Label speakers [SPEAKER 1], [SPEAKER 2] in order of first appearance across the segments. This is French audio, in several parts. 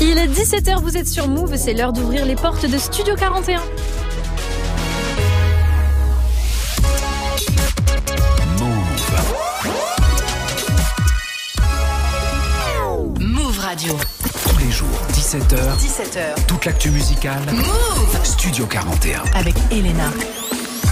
[SPEAKER 1] Il est 17h, vous êtes sur Move, c'est l'heure d'ouvrir les portes de Studio 41.
[SPEAKER 2] Move Radio.
[SPEAKER 3] Tous les jours, 17h. 17h. Toute l'actu musicale. Move Studio 41.
[SPEAKER 2] Avec Elena.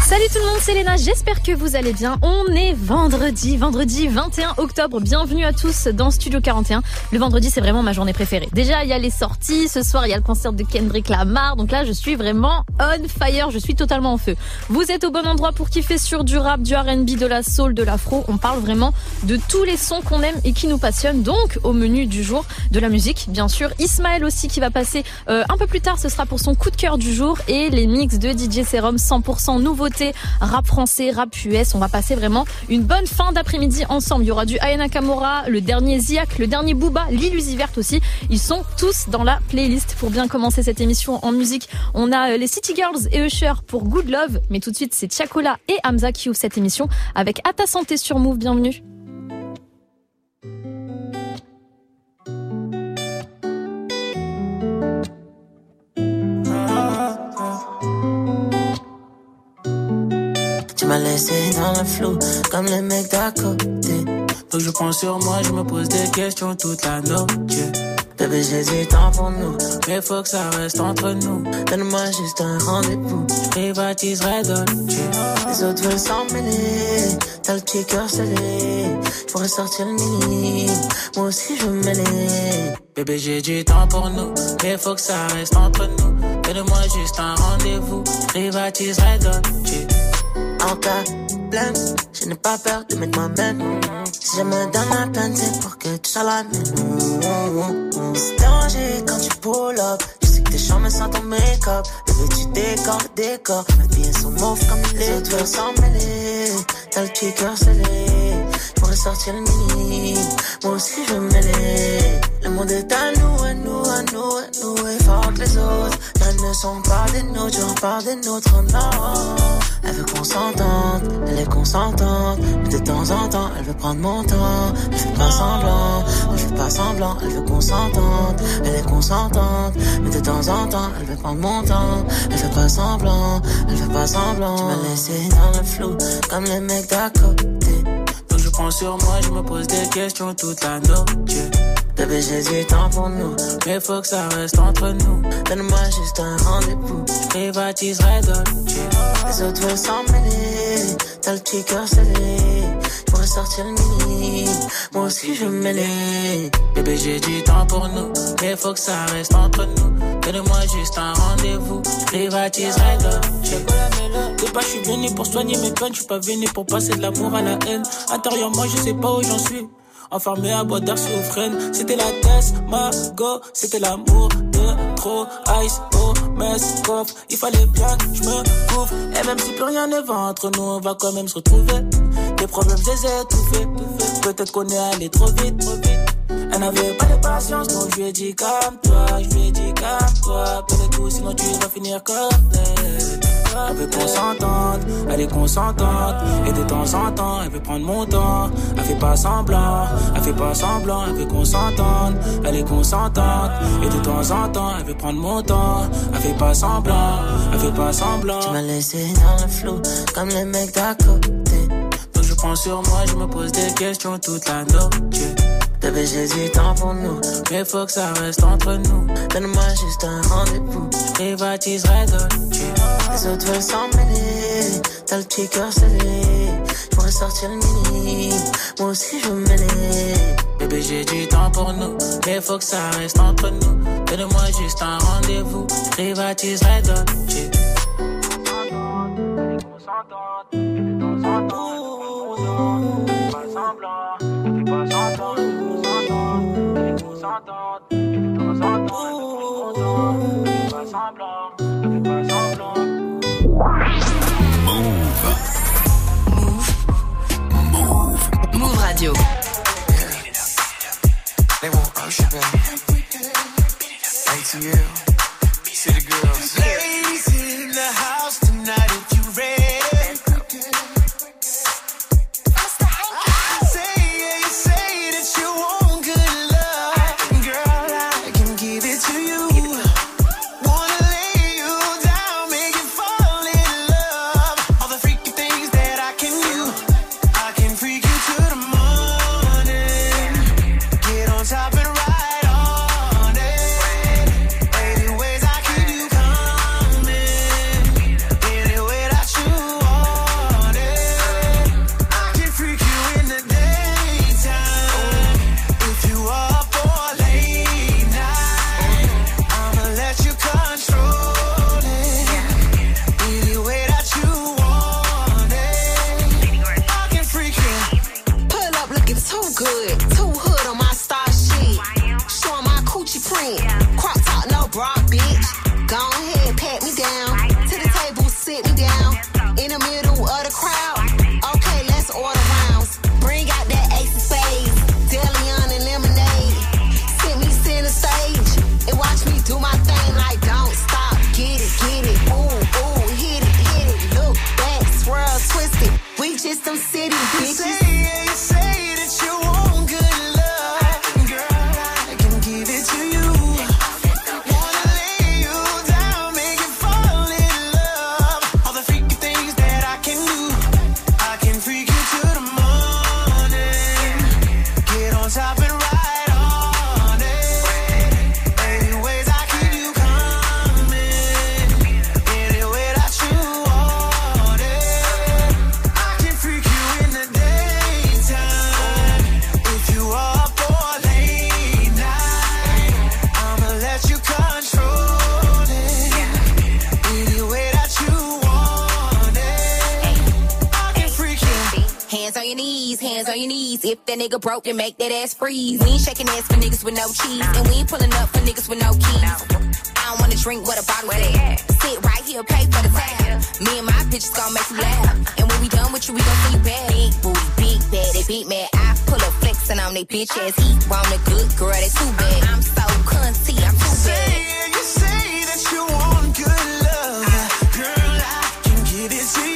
[SPEAKER 1] Salut tout le monde, c'est Léna, j'espère que vous allez bien. On est vendredi, vendredi 21 octobre. Bienvenue à tous dans Studio 41. Le vendredi, c'est vraiment ma journée préférée. Déjà, il y a les sorties, ce soir, il y a le concert de Kendrick Lamar. Donc là, je suis vraiment on fire, je suis totalement en feu. Vous êtes au bon endroit pour kiffer sur du rap, du R&B, de la soul, de l'afro. On parle vraiment de tous les sons qu'on aime et qui nous passionnent. Donc, au menu du jour, de la musique, bien sûr. Ismaël aussi qui va passer euh, un peu plus tard, ce sera pour son coup de cœur du jour et les mix de DJ Serum 100% rap français, rap US. On va passer vraiment une bonne fin d'après-midi ensemble. Il y aura du Ayana Kamora, le dernier Ziak, le dernier Booba, l'Illusie Verte aussi. Ils sont tous dans la playlist pour bien commencer cette émission en musique. On a euh, les City Girls et Usher pour Good Love. Mais tout de suite, c'est Chakola et Hamza qui ouvrent cette émission avec À ta santé sur Move. Bienvenue.
[SPEAKER 4] Laissé dans le flou, comme les mecs d'à côté.
[SPEAKER 5] Faut que je pense sur moi, je me pose des questions toute la nuit.
[SPEAKER 4] Bébé, j'ai du temps pour nous.
[SPEAKER 5] Mais faut que ça reste entre nous.
[SPEAKER 4] Donne-moi juste un rendez-vous.
[SPEAKER 5] Je privatiserai Dolce.
[SPEAKER 4] Les autres veulent s'en mêler. T'as le petit cœur scellé. Je pourrais sortir le mini. Moi aussi, je veux me mêler.
[SPEAKER 5] Bébé, j'ai du temps pour nous. Mais faut que ça reste entre nous. Donne-moi juste un rendez-vous. Je privatiserai Dolce.
[SPEAKER 4] En je n'ai pas peur de mettre moi-même. Si je me donne la peine, c'est pour que tu sois la mienne. C'est danger quand tu pull up. Je sais que tes chambres sans ton make-up. Bébé, tu décores le décor. Mes pieds sont mauves comme les autres s'en mêler. T'as le petit cœur scellé. Je pourrais sortir le mini. Moi aussi, je veux mêler. Le monde est à nous, à nous, à nous, à nous. Et fort les autres. Elles ne sont pas des nôtres, j'en parle des nôtres, non. Elle veut qu'on s'entende, elle est consentante. Mais de temps en temps, elle veut prendre mon temps. Elle fait pas semblant, elle fait pas semblant. Elle veut qu'on s'entende, elle est consentante. Mais de temps en temps, elle veut prendre mon temps. Elle fait pas semblant, elle fait pas semblant. Tu m'as laissé dans le flou, comme les mecs d'à côté.
[SPEAKER 5] Que je pense sur moi, je me pose des questions toute la nuit.
[SPEAKER 4] Bébé, j'ai du temps pour nous.
[SPEAKER 5] Mais faut que ça reste entre nous.
[SPEAKER 4] Donne-moi juste un rendez-vous.
[SPEAKER 5] Je privatiserai Dolce.
[SPEAKER 4] Les autres veulent s'en mêler. T'as le petit cœur scellé. Je pourrais sortir le mini. Moi aussi, je mêler.
[SPEAKER 5] Bébé, j'ai du temps pour nous. Mais faut que ça reste entre nous. Donne-moi juste un rendez-vous. Je privatiserai Dolce. De pas, je suis venu pour soigner mes peines. Je suis pas venu pour passer de l'amour à la haine. Intérieurement, je sais pas où j'en suis. Enfermé à boire d'air sur freine. C'était la test, ma go. C'était l'amour de trop. Ice, oh, mess, coffre. Il fallait bien que je me couvre. Et même si plus rien ne va entre nous, on va quand même se retrouver. Les problèmes, je les ai. Peut-être qu'on est allé trop vite, trop vite. Elle n'avait pas de patience, donc je lui ai dit calme-toi. Je lui ai dit calme-toi. Peut-être tout, sinon tu vas finir comme elle. Elle veut qu'on s'entende, elle est consentante. Et de temps en temps, elle veut prendre mon temps. Elle fait pas semblant, elle fait pas semblant. Elle veut qu'on s'entende, elle est consentante. Et de temps en temps, elle veut prendre mon temps. Elle fait pas semblant, elle fait pas semblant.
[SPEAKER 4] Tu m'as laissé dans le flou, comme les mecs d'à côté.
[SPEAKER 5] Que je prends sur moi, je me pose des questions toute la nuit.
[SPEAKER 4] Bébé, j'ai du temps pour nous.
[SPEAKER 5] Mais faut que ça reste entre nous.
[SPEAKER 4] Donne-moi juste un rendez-vous.
[SPEAKER 5] Je privatiserai Dolce.
[SPEAKER 4] Les autres veulent s'en. T'as le petit cœur scellé. Je pourrais sortir le mini. Moi aussi, je veux mêler.
[SPEAKER 5] Bébé, j'ai du temps pour nous. Mais faut que ça reste entre nous. Donne-moi juste un rendez-vous. Je privatiserai.
[SPEAKER 2] Move Radio.
[SPEAKER 6] They want. City
[SPEAKER 7] nigga broke, then make that ass freeze. We ain't shaking ass for niggas with no cheese. And we ain't pulling up for niggas with no keys. I don't wanna drink what a bottle at. Sit right here, pay for the tab. Me and my bitches gon' make you laugh. And when we done with you, we gon' see back. Big booty, big bad, they beat me. I pull up flexin' on they bitch ass. Eat wrong, a good girl, they too bad. I'm so cunty, I'm too bad.
[SPEAKER 8] You say that you want good love. Girl, I can give it to you.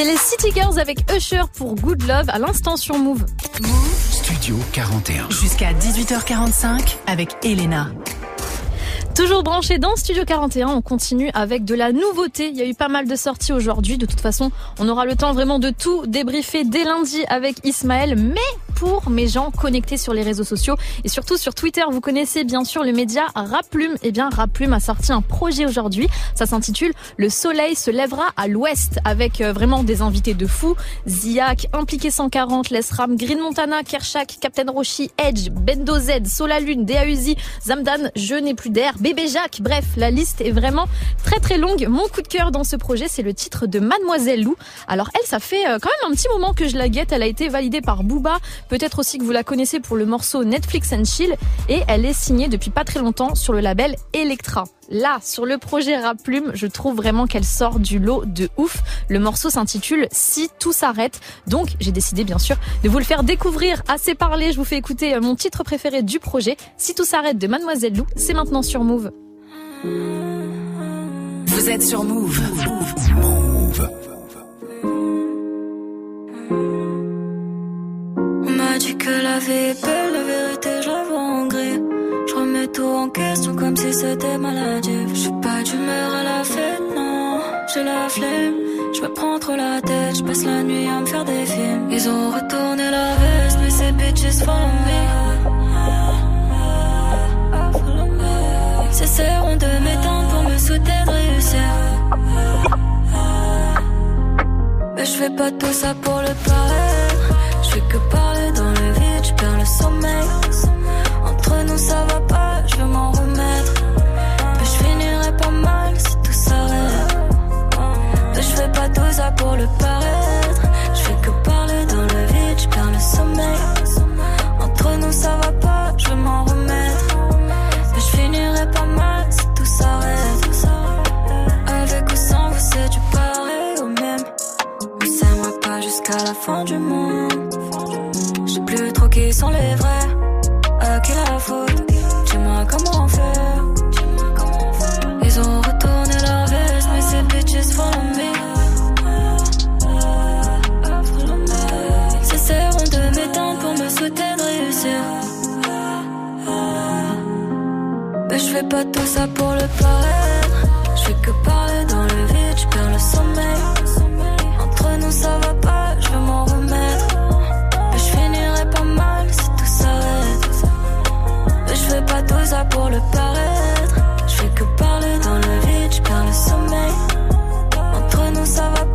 [SPEAKER 1] C'était les City Girls avec Usher pour Good Love à l'instant sur Move.
[SPEAKER 3] Studio 41.
[SPEAKER 2] Jusqu'à 18h45 avec Elena.
[SPEAKER 1] Toujours branché dans Studio 41, on continue avec de la nouveauté. Il y a eu pas mal de sorties aujourd'hui. De toute façon, on aura le temps vraiment de tout débriefer dès lundi avec Ismaël. Mais pour mes gens connectés sur les réseaux sociaux et surtout sur Twitter, vous connaissez bien sûr le média Raplume. Eh bien, Raplume a sorti un projet aujourd'hui. Ça s'intitule Le soleil se lèvera à l'ouest avec euh, vraiment des invités de fou. Ziak, Impliqué 140, Lesram, Green Montana, Kershak, Captain Roshi, Edge, Bendo Z, Solalune, Uzi, Zamdan, Je n'ai plus d'air, Bébé Jacques. Bref, la liste est vraiment très très longue. Mon coup de cœur dans ce projet, c'est le titre de Mademoiselle Lou. Alors elle, ça fait euh, quand même un petit moment que je la guette. Elle a été validée par Booba. Peut-être aussi que vous la connaissez pour le morceau Netflix and Chill. Et elle est signée depuis pas très longtemps sur le label Electra. Là, sur le projet Rap Plume, je trouve vraiment qu'elle sort du lot de ouf. Le morceau s'intitule Si tout s'arrête. Donc, j'ai décidé bien sûr de vous le faire découvrir. Assez parlé, je vous fais écouter euh, mon titre préféré du projet, Si tout s'arrête de Mademoiselle Lou. C'est maintenant sur Move.
[SPEAKER 2] Vous êtes sur Move.
[SPEAKER 3] Move.
[SPEAKER 9] En question comme si c'était maladif. Je suis pas d'humeur à la fête, non. J'ai la flemme, je me prends trop la tête. Je passe la nuit à me faire des films. Ils ont retourné la veste, mais ces bitches follow me. Cesseront de m'éteindre pour me souhaiter de réussir. Mais je fais pas tout ça pour le paraître. Je fais que parler dans le vide, je perds le sommeil. Entre nous ça va le paraître. Je fais que parler dans le vide, je perds le sommeil. Entre nous ça va pas, je m'en remettre. Mais je finirai pas mal si tout s'arrête. Avec ou sans vous, c'est du pareil au même. On s'aimera pas jusqu'à la fin du monde. Je sais plus trop qui sont les vrais. Fais pas tout ça pour le paraître. Je fais que parler dans le vide, je perds le sommeil. Entre nous ça va pas, je veux m'en remettre. Mais je finirai pas mal si tout s'arrête. Je fais pas tout ça pour le paraître. Je fais que parler dans le vide, je perds le sommeil. Entre nous ça va pas,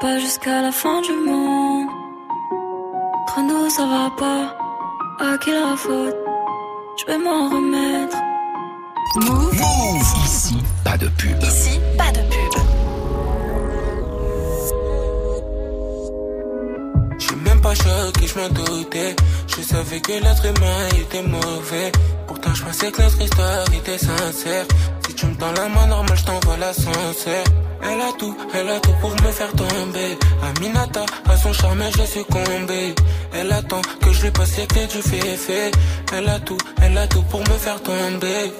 [SPEAKER 9] pas jusqu'à la fin du monde. Entre nous ça va pas. À qui la faute? Je vais m'en remettre.
[SPEAKER 3] Move. Ici, pas de pub.
[SPEAKER 2] Ici, pas de pub.
[SPEAKER 5] Je suis même pas choqué, je m'en doutais. Je savais que l'être humain était mauvais. Pourtant, je pensais que notre histoire était sincère. Si
[SPEAKER 10] tu me tends la main normal, je t'envoie l'ascenseur. Elle a tout, elle a tout pour me faire tomber. Aminata, à son charme, j'ai succombé. Elle attend que je lui passe les clés du féfé. Elle a tout, elle a tout pour me faire tomber.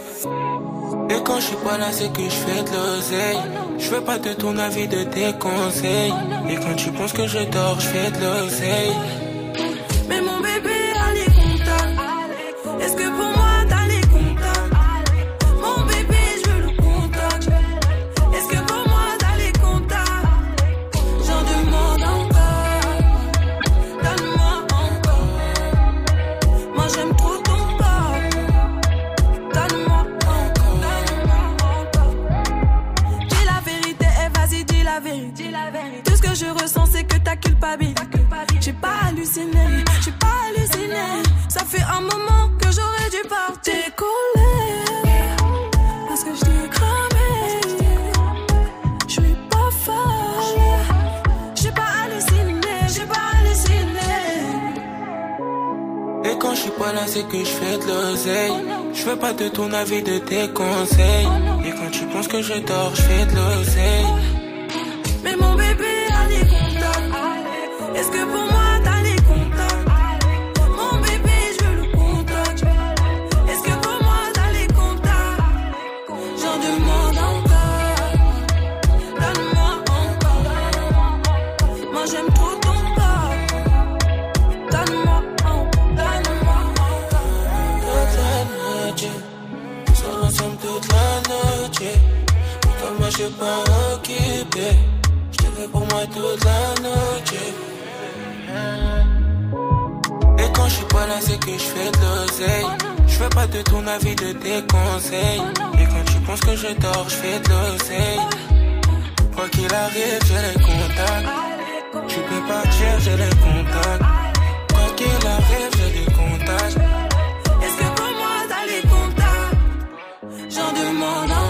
[SPEAKER 10] Et quand je suis pas là, c'est que je fais de l'oseille. Je veux pas de ton avis, de tes conseils. Et quand tu penses que je dors, je fais de l'oseille.
[SPEAKER 11] Que je ressens, c'est que ta culpabilité. J'ai pas halluciné, j'ai pas halluciné. Ça fait un moment que j'aurais dû partir. Décoller, parce que je t'ai cramé. Je suis pas folle, j'ai pas halluciné, j'ai pas halluciné.
[SPEAKER 10] Et quand je suis pas là, c'est que je fais de l'oseille. Je veux pas de ton avis, de tes conseils. Et quand tu penses que je dors, je fais de l'oseille.
[SPEAKER 11] Mais mon bébé je
[SPEAKER 10] suis pas occupé? Je te fais pour moi toute la noche. Et quand je suis pas là, c'est que je fais de l'oseille. Je veux pas de ton avis, de tes conseils. Et quand tu penses que je dors, je fais de l'oseille. Quoi qu'il arrive, j'ai les contacts. Tu peux partir, j'ai les contacts. Quoi qu'il arrive, j'ai des contacts.
[SPEAKER 11] Est-ce que pour moi t'as les contacts? J'en demande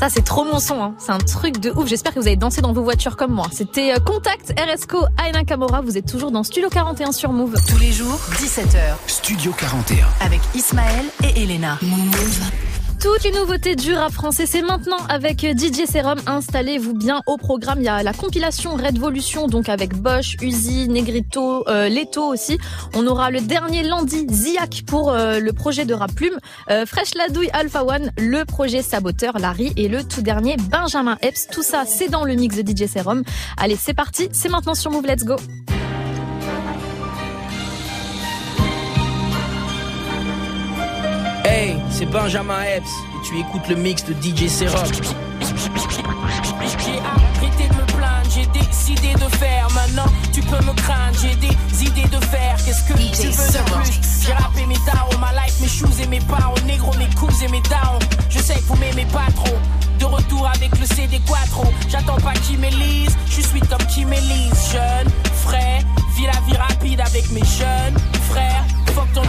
[SPEAKER 1] Ça, c'est trop mon son. Hein. C'est un truc de ouf. J'espère que vous avez dansé dans vos voitures comme moi. C'était euh, Contact RSCO Aina Kamora. Vous êtes toujours dans Studio 41 sur Move.
[SPEAKER 2] Tous les jours, 17h.
[SPEAKER 3] Studio 41.
[SPEAKER 2] Avec Ismaël et Elena.
[SPEAKER 1] Toutes les nouveautés du rap français, c'est maintenant avec DJ Serum. Installez-vous bien au programme. Il y a la compilation Redvolution, donc avec Bosch, Uzi, Negrito, euh, Leto aussi. On aura le dernier lundi Ziak pour euh, le projet de rap plume. Euh, Fresh Ladouille Alpha One, le projet Saboteur, Larry et le tout dernier Benjamin Epps. Tout ça, c'est dans le mix de DJ Serum. Allez, c'est parti. C'est maintenant sur Move. Let's go.
[SPEAKER 12] C'est Benjamin Epps et tu écoutes le mix de DJ Serum.
[SPEAKER 10] J'ai arrêté de me plaindre, j'ai décidé de faire. Maintenant, tu peux me craindre, j'ai des idées de faire. Qu'est-ce que tu veux de plus? J'ai rappé mes darons, ma life, mes shoes et mes parents. Négro, mes coups et mes darons. Je sais que vous m'aimez pas trop. De retour avec le CD Quattro. J'attends pas qui m'élise, je suis comme qui m'élise. Jeune, frais, vis la vie rapide avec mes jeunes frères. Fuck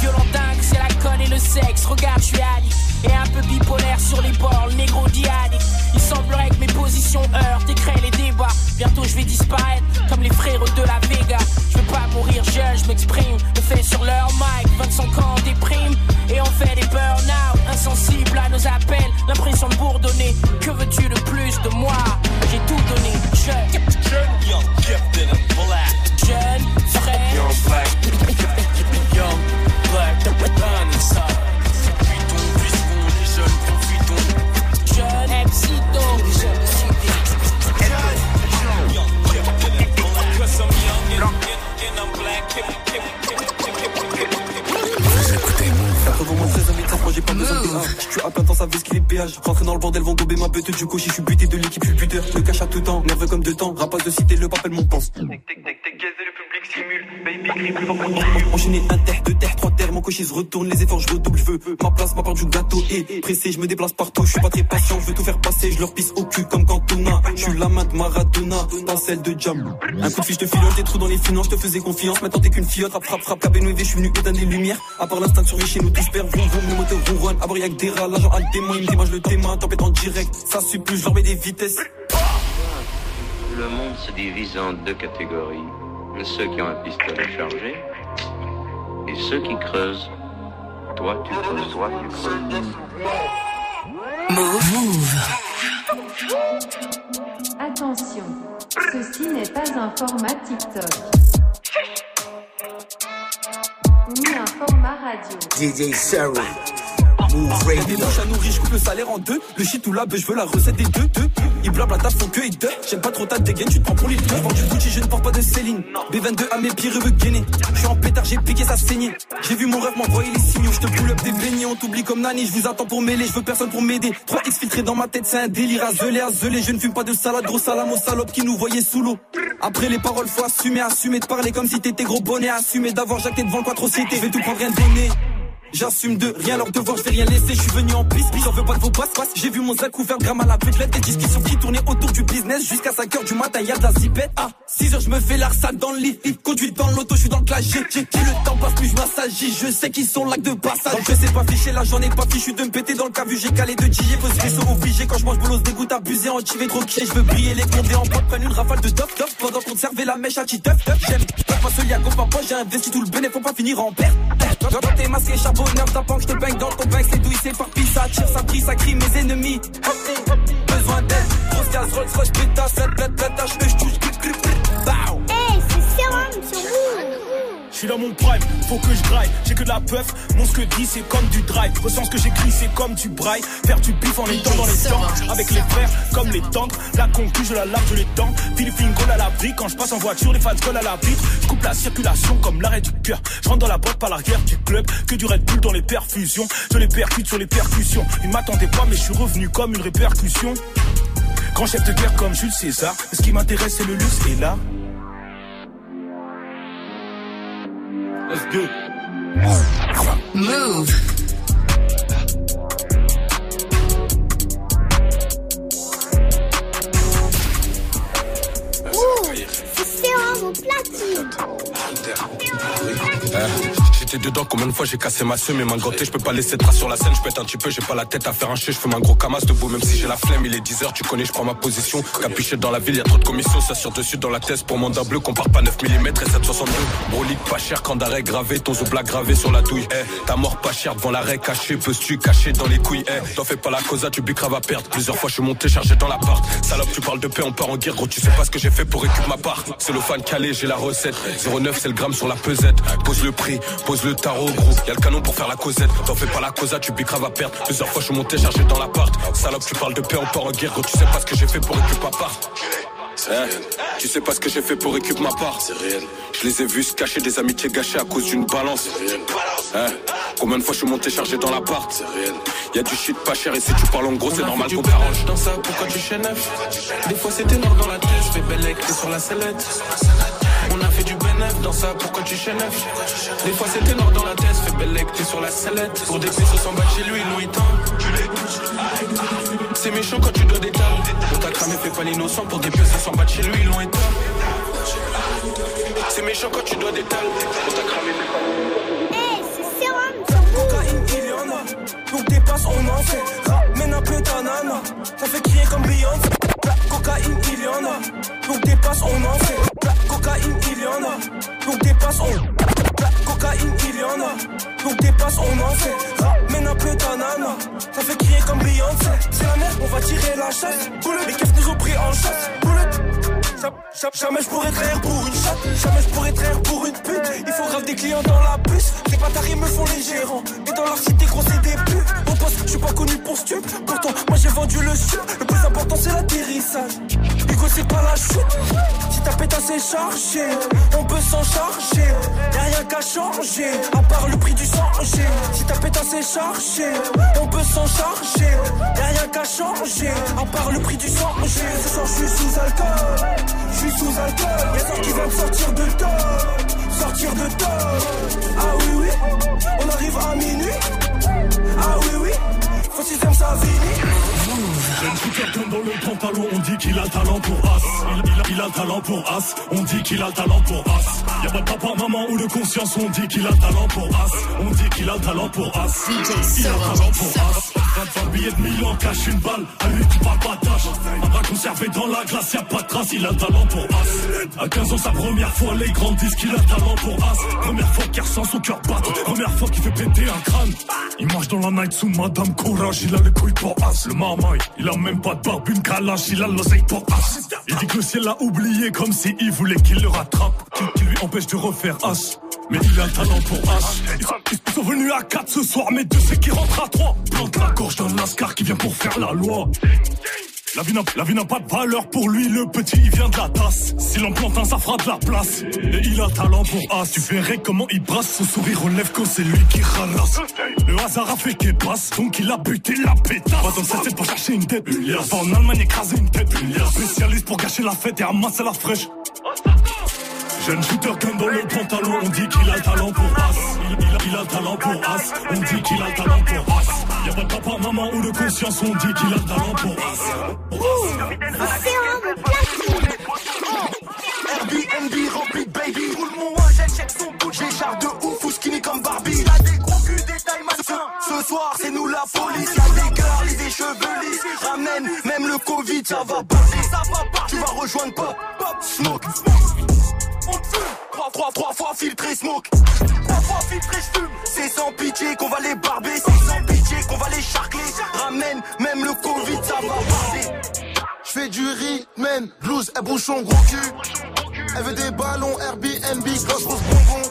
[SPEAKER 10] violent dingue, c'est la conne et le sexe. Regarde, je suis addict. Et un peu bipolaire sur les bords, le négro addict. Il semblerait que mes positions heurtent et créent les débats. Bientôt je vais disparaître comme les frères de la Vega. Je veux pas mourir jeune, je m'exprime. Le fait sur leur mic, 25 ans déprime. Et on fait des burn-out, insensibles à nos appels. L'impression de bourdonner. Que veux-tu de plus de moi? J'ai tout donné. Jeune,
[SPEAKER 13] du cocher Je suis buté de l'équipe, je suis buteur. Le cache à tout temps, nerveux comme deux temps. Rapace de cité, le papel mon pense. Enchaîné un terre, deux terres, trois terres Mon cocher se retourne, les efforts je ma place, ma part du gâteau Et pressé, je me déplace partout Je suis pas très patient, je veux tout faire passer Je leur pisse au cul comme Cantona. Je suis la main de Maradona, pas celle de Jam. Un coup de fiche te filote, des trous dans les finances Je te faisais confiance, maintenant t'es qu'une fille Frappe, frappe, frappe, KBNV, je suis venu éteindre les lumières. À part l'instinct survie chez nous tous perd Vroom, vroom, le moteur ronronne À bord que des rats, l'agent a le témoin Il me le témoin, tempête en direct. Ça suit plus, je mets des vitesses.
[SPEAKER 14] Le monde se divise en deux catégories. Ceux qui ont un pistolet chargé et ceux qui creusent. Toi, tu toi, tu creuses.
[SPEAKER 2] Move.
[SPEAKER 15] Attention, ceci n'est pas un format TikTok. Ni un format radio.
[SPEAKER 16] DJ Sarah. Move Radio.
[SPEAKER 13] Mon chat nourri, je coupe le salaire en deux. Le shit ou la je veux la recette des deux. deux. Ils blabla font que ils deux. J'aime pas trop ta dégaine, tu te prends pour les deux. Gucci, je ne porte pas de Céline. B22 à mes pieds, veut gainer. Je suis en pétard, j'ai piqué sa saignée. J'ai vu mon rêve m'envoyer les signaux. Je te pull up des beignets, on t'oublie comme Nani. Je vous attends pour mêler, je veux personne pour m'aider. 3X filtré dans ma tête, c'est un délire. Azelé, azelé, je ne fume pas de salade. Gros salamo, salope qui nous voyait sous l'eau. Après les paroles, faut assumer, assumer de parler comme si t'étais gros bonnet. Assumer d'avoir jacté devant le quatrociété. Je vais tout prendre, rien donner. J'assume de rien leur devoir, je vais rien laisser, je suis venu en piste, j'en veux pas de vos passes. J'ai vu mon zac ouvert gramme à la pédalette, des discussions qui tournaient autour du business jusqu'à 5h du matin, y'a de la zipette. Ah, 6h je me fais l'arsade dans le lit, conduit dans l'auto, je suis dans le clash, j'ai le temps passe, plus je m'assagis, je sais qu'ils sont là de passage. Donc je sais pas ficher, là j'en ai pas fichu de me péter dans le cas vu j'ai calé de DJ, faut se vaisseau obligé quand je mange bolos dégoûte abusé, en chivé trop je veux briller les condés en pote, prennent une rafale de top top pendant qu'on servait la mèche à top. J'aime pas ce liago, papa, j'ai investi tout le bénéfice, faut pas finir en perte. Charbonneur, t'apprends que je te baigne dans ton bain, c'est douille, c'est par ça tire, ça brille, ça crie mes ennemis. Besoin d'aide, grosse gaz, Rolls Royce, pétasse, cette bête, pétasse, je je touche, grip, bow.
[SPEAKER 17] Hey, c'est Serum sur vous.
[SPEAKER 18] Je suis dans mon prime, faut que je graille. J'ai que de la puff, mon ce que dit c'est comme du drive. Ressens ce que j'écris, c'est comme du braille. Faire du bif en étant dans les temps. Avec les frères, comme les tendres. La concu, je la lave, je les dents. Philippine à l'abri. Quand je passe en voiture, les fans collent à la vitre. Je coupe la circulation comme l'arrêt du cœur. Je rentre dans la boîte par l'arrière du club. Que du Red Bull dans les perfusions. Je les percute sur les percussions. Ils m'attendaient pas, mais je suis revenu comme une répercussion. Grand chef de guerre comme Jules César. Ce qui m'intéresse, c'est le luxe et là. Let's go.
[SPEAKER 2] Move.
[SPEAKER 17] Platine.
[SPEAKER 19] J'étais dedans combien de fois j'ai cassé ma mes mains gantées, je peux pas laisser de traces sur la scène, je pète un petit peu, j'ai pas la tête à faire un chien, je fais un gros camas debout, même si j'ai la flemme, il est 10h, tu connais, je prends ma position. Capuché dans la ville, y a trop de commissions, ça sur dessus dans la thèse pour mandat bleu, qu'on part pas 9 mm et 762. Brolique pas cher, quand d'arrêt gravé, ton zoubla gravé sur la douille. Eh, ta mort pas cher devant l'arrêt caché, peux-tu cacher dans les couilles, eh, t'en fais pas la causa, tu bicraves à perdre. Plusieurs fois je suis monté chargé dans l'appart. Salope, tu parles de paix, on part en guerre, gros, tu sais pas ce que j'ai fait pour récupérer ma part. C'est le fan calé, j'ai la recette. 09, c'est le gramme sur la pesette. Pose le prix, le tarot, gros. Y'a le canon pour faire la causette. T'en fais pas la causa, tu bicraves à perdre. Plusieurs fois je suis monté chargé dans l'appart. Salope, tu parles de paix, on part en guerre, gros, tu sais pas ce que j'ai fait pour récupérer ma part. Eh, tu sais pas ce que j'ai fait pour récupérer ma part. C'est réel. Je les ai vus se cacher des amitiés gâchées à cause d'une balance. C'est réel. Eh, combien de fois je suis monté chargé dans l'appart? C'est réel. Y a du shit pas cher et si tu parles en gros, c'est normal qu'on t'arrange.
[SPEAKER 20] Dans ça, pourquoi tu chaînes Des fois c'était noir dans la tête, fais belle sur la sellette. On a fait du dans ça, pourquoi tu chaînes Des fois c'était noir dans la tête, fais belle t'es sur la sellette. Pour des pesos s'en battre chez lui, Louis C'est méchant quand tu dois des tables. On t'a cramé, fais pas l'innocent pour des pesos s'en battre chez lui, loin. C'est méchant quand tu dois des tables. On t'a cramé, fais pas
[SPEAKER 21] en a. Donc dépasse, on en fait. Ramène un peu ta nana. Ça fait crier comme Beyoncé. Cocaïne, il y en a. Donc dépasse, on en fait. Cocaïne, il y en a. Donc dépasse, on. La cocaïne, il y en a. Donc dépasse, on en fait. Ramène un peu ta nana. Ça fait crier comme Beyoncé. C'est la merde, on va tirer la chasse. Bullet, les keufs nous ont pris en chasse. Bullet. Ja- ja- Jamais je pourrais traire pour une chatte, jamais je pourrais traire pour une pute. Il faut grave des clients dans la puce. Les bâtards me font les gérants. Et dans leur cité, gros, c'est des putes. Au poste, je suis pas connu pour stup. Pourtant, moi j'ai vendu le stup. Le plus important, c'est l'atterrissage. Hugo, c'est pas la chute. Si ta pétasse est chargée, on peut s'en charger. Y'a rien qu'à changer, à part le prix du sang. Si ta pétasse est chargée, on peut s'en charger. Y'a rien qu'à changer, à part le prix du sang. Ce soir, je suis sous alcool. Je suis sous alcool. Y'a ça qui va me sortir de top. Sortir de top. Ah oui, oui. On arrive à minuit. Ah oui, oui. Faut système ça vini.
[SPEAKER 18] J'aime tout quelqu'un dans le pantalon, on dit qu'il a le talent pour As. Il, il a, il a le talent pour As, on dit qu'il a le talent pour As. Y'a pas de papa, maman ou de conscience, on dit qu'il a le talent pour As. On dit qu'il a le talent pour As. Il a le talent pour As.
[SPEAKER 3] 20 billets de Milan cache une balle. À lui, tu parles pas d'âge. Bras conservé dans la glace, y a pas de trace. Il a le talent pour As. À 15 ans, sa première fois, les grands disent qu'il a le talent pour As. Première fois qu'il ressent son cœur battre. Première fois qu'il fait péter un crâne. Il marche dans la night sous Madame Courage. Il a les couilles pour As. Le marmaille, il a même pas de barbe, une calache. Il a l'oseille pour As. Il dit que le ciel l'a oublié comme si il voulait qu'il le rattrape. Qui, qui lui empêche de refaire As. Mais il a le talent pour As. Ils sont, venus à 4 ce soir, mais deux c'est qui rentre à 3. Plante la lascar qui vient pour faire la loi. La vie n'a- pas de valeur pour lui, le petit il vient de la tasse. S'il en plante un, ça fera de la place. Et il a talent pour As. Tu verrais comment il brasse, son sourire relève quand c'est lui qui ralasse. Le hasard a fait qu'il passe, donc il a buté la pétasse. Va dans sa tête pour chercher une tête. Va en Allemagne écraser une tête. Spécialiste pour gâcher la fête et ramasser la fraîche. Jeune shooter comme dans le pantalon, on dit qu'il a le talent pour As. Il, a, talent pour As, on dit qu'il a le talent pour As. Y'a pas de papa, maman ou de conscience, on dit qu'il a le talent pour As.
[SPEAKER 5] Airbnb rempli de baby. Tout le monde, ouais, j'ai check son bout. J'ai char de ouf ou skinny comme Barbie. Il a des gros culs, des tailles. Ce soir, c'est nous la police. Y'a des girls, des cheveux lisses. Ramène, même le Covid, ça va passer. Ça va pas. Tu vas rejoindre Pop, Pop, Smoke. On te fume. Trois, trois, trois fois filtré smoke. Trois fois filtré j'fume. C'est sans pitié qu'on va les barber. C'est sans pitié qu'on va les charcler. Ramène, même le Covid, ça va passer.
[SPEAKER 17] J'fais du rhythm, blues, bouge son gros cul. Elle veut des ballons, Airbnb, grosse grosse bonbon.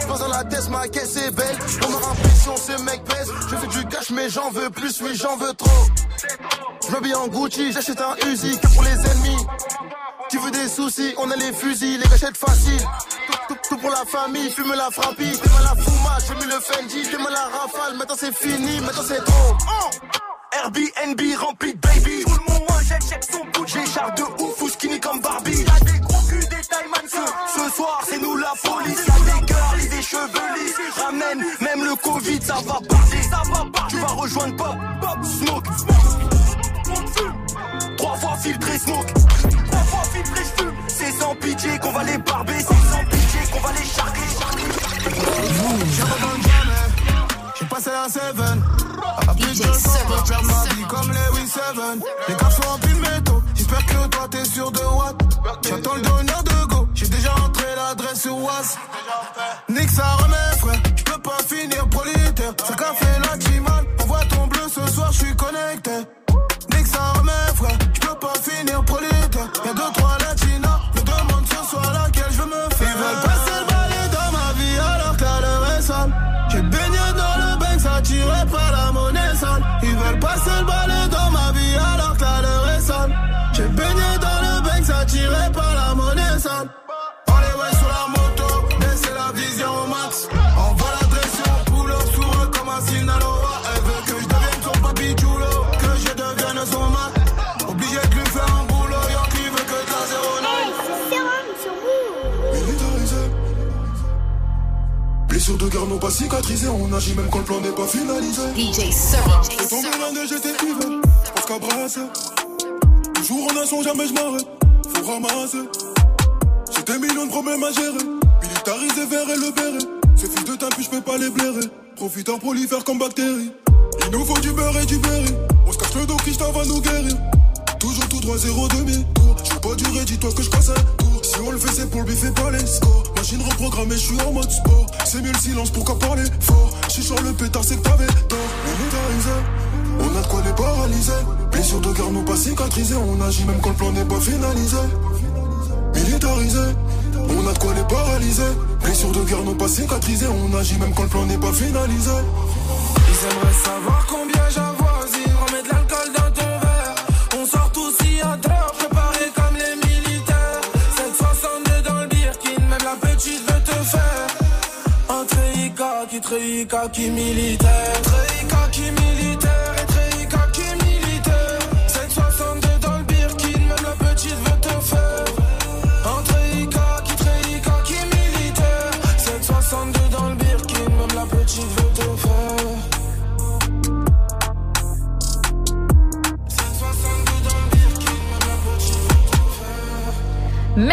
[SPEAKER 17] J'pense dans la tête, ma caisse est belle. On aura l'impression, ce mec pèse. Je fais du cash, mais j'en veux plus, oui, j'en veux trop. J'm'habille en Gucci, j'achète un Uzi, que pour les ennemis. Tu veux des soucis, on a les fusils, les gâchettes faciles. Tout, pour la famille, fume la frappie. T'es la fumage, j'ai mis le Fendi, t'es la rafale. Maintenant c'est fini, maintenant c'est trop.
[SPEAKER 5] Airbnb rempli de baby. Tout le monde, ouais, j'ai check son bout. J'ai char de ouf ou skinny comme Barbie. A. Ce soir, c'est nous la police. Y'a des girls, des cheveux lisses. Ramène, même le Covid, ça va partir. Ça va partir. Tu vas rejoindre Pop, Pop, Smoke. Fume. Trois fois filtré smoke. Trois fois filtré j'fume. C'est sans pitié qu'on va les barber. C'est sans pitié qu'on va les charcler.
[SPEAKER 17] J'ai passé la 7 À plus de temps, je faire ma vie comme les Wii 7 Les gars sont en pile métaux J'espère que toi t'es sûr de what? J'attends le donneur de go. J'ai déjà entré l'adresse sur Was Nick ça remet frère. J'peux pas finir prolitaire. Ça fait la timale Envoie ton bleu ce soir j'suis connecté. Nick ça remet frère. J'peux pas finir De
[SPEAKER 22] guerre non pas cicatrisée, on agit même quand le plan n'est pas finalisé.
[SPEAKER 2] DJ
[SPEAKER 22] J'ai tombé l'année, j'étais hiver, parce qu'à brasser. Toujours en nation, jamais je m'arrête, faut ramasser. J'ai des millions de problèmes à gérer, militarisé, vert et le béret. Ces fils de puis je peux pas les blairer. Profiteur prolifère comme bactérie. Il nous faut du beurre et du berry. On se cache le dos, Christa va nous guérir. Toujours tout droit, zéro demi pas durer, dis-toi que je passe un tour. Si on le fait, c'est pour le biffer, pas les scores. Machine reprogrammée, je suis en mode sport. C'est mieux le silence pour qu'à parler fort? Chichon le pétard, c'est que t'avais tort. Militarisé, on a de quoi les paralyser. Blessures de guerre non pas cicatrisées. On agit même quand le plan n'est pas finalisé. Militarisé, on a de quoi les paralyser. Blessures de guerre non pas cicatrisées. On agit même quand le plan n'est pas finalisé.
[SPEAKER 5] Ils aimeraient savoir combien j'avoisine. Qui qui militaire.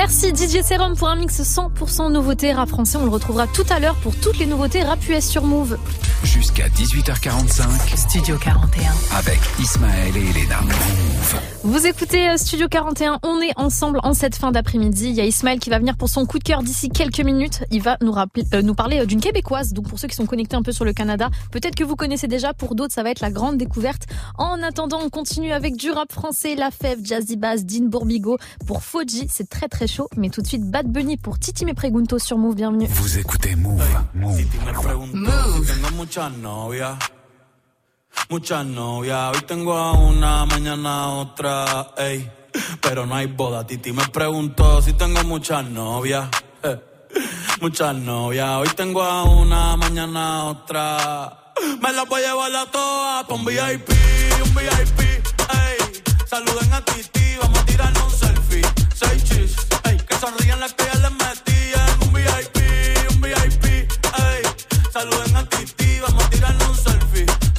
[SPEAKER 1] Merci DJ Serum pour un mix 100% nouveauté rap français. On le retrouvera tout à l'heure pour toutes les nouveautés rap US sur Move.
[SPEAKER 3] Jusqu'à 18h45.
[SPEAKER 2] Studio 41.
[SPEAKER 3] Avec Ismaël et Elena. Move.
[SPEAKER 1] Vous écoutez euh, Studio 41, on est ensemble en cette fin d'après-midi. Il y a Ismaël qui va venir pour son coup de cœur d'ici quelques minutes. Il va nous, rappeler, euh, nous parler euh, d'une québécoise. Donc pour ceux qui sont connectés un peu sur le Canada, peut-être que vous connaissez déjà. Pour d'autres, ça va être la grande découverte. En attendant, on continue avec du rap français, La Fève, Jazzy Bass, Dean Bourbigo. Pour Foji, c'est très très chaud. Mais tout de suite, Bad Bunny pour Titi Me Pregunto sur Move. Bienvenue.
[SPEAKER 3] Vous écoutez Move. Move.
[SPEAKER 7] Move.
[SPEAKER 23] Novias, muchas novias. Hoy tengo a una, mañana a otra, ey. Pero no hay boda. Titi me preguntó si tengo muchas novias. eh. Muchas novias. Hoy tengo a una, mañana a otra. Me las voy a llevar a todas un VIP, un VIP, ey. Saluden a Titi, vamos a tirarnos un selfie. Seis chis, ey. Que sonrían las que ya les metían. Un VIP, un VIP, ey. Saluden a Titi, vamos a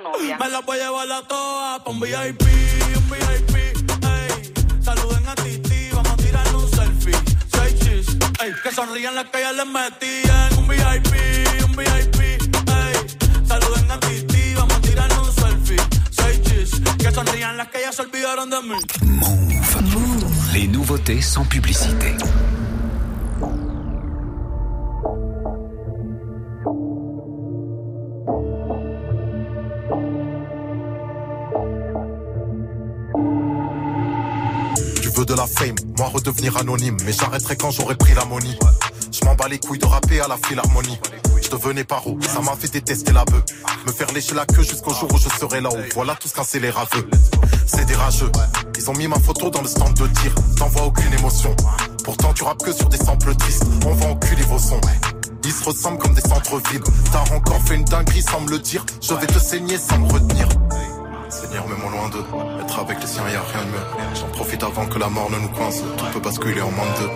[SPEAKER 24] novia?
[SPEAKER 23] Me las voy a llevar a todas pa' un VIP, un VIP, ey. Saluden a Titi, vamos a tirar un selfie. Seis chis, ey. Que sonrían las que ya les metían. Un VIP, un VIP, ey. Saluden a Titi, vamos a tirar un selfie. Seis chis, que sonrían las que ya se olvidaron de mí.
[SPEAKER 3] Move. Les nouveautés sans publicité.
[SPEAKER 25] Redevenir anonyme, mais j'arrêterai quand j'aurai pris la money. Je m'en bats les couilles de rapper à la philharmonie. Je devenais paro, ça m'a fait détester la bœuf. Me faire lécher la queue jusqu'au jour où je serai là-haut. Voilà tout ce qu'un les raveux. C'est des rageux. Ils ont mis ma photo dans le stand de tir. T'en vois aucune émotion. Pourtant tu rappes que sur des samples tristes. On va enculer vos sons. Ils se ressemblent comme des centres-villes. T'as encore fait une dinguerie sans me le dire. Je vais te saigner sans me retenir. Mets-moi loin d'eux. Être avec les siens, y a rien de mieux. J'en profite avant que la mort ne nous coince. Tout peut basculer en moins de deux.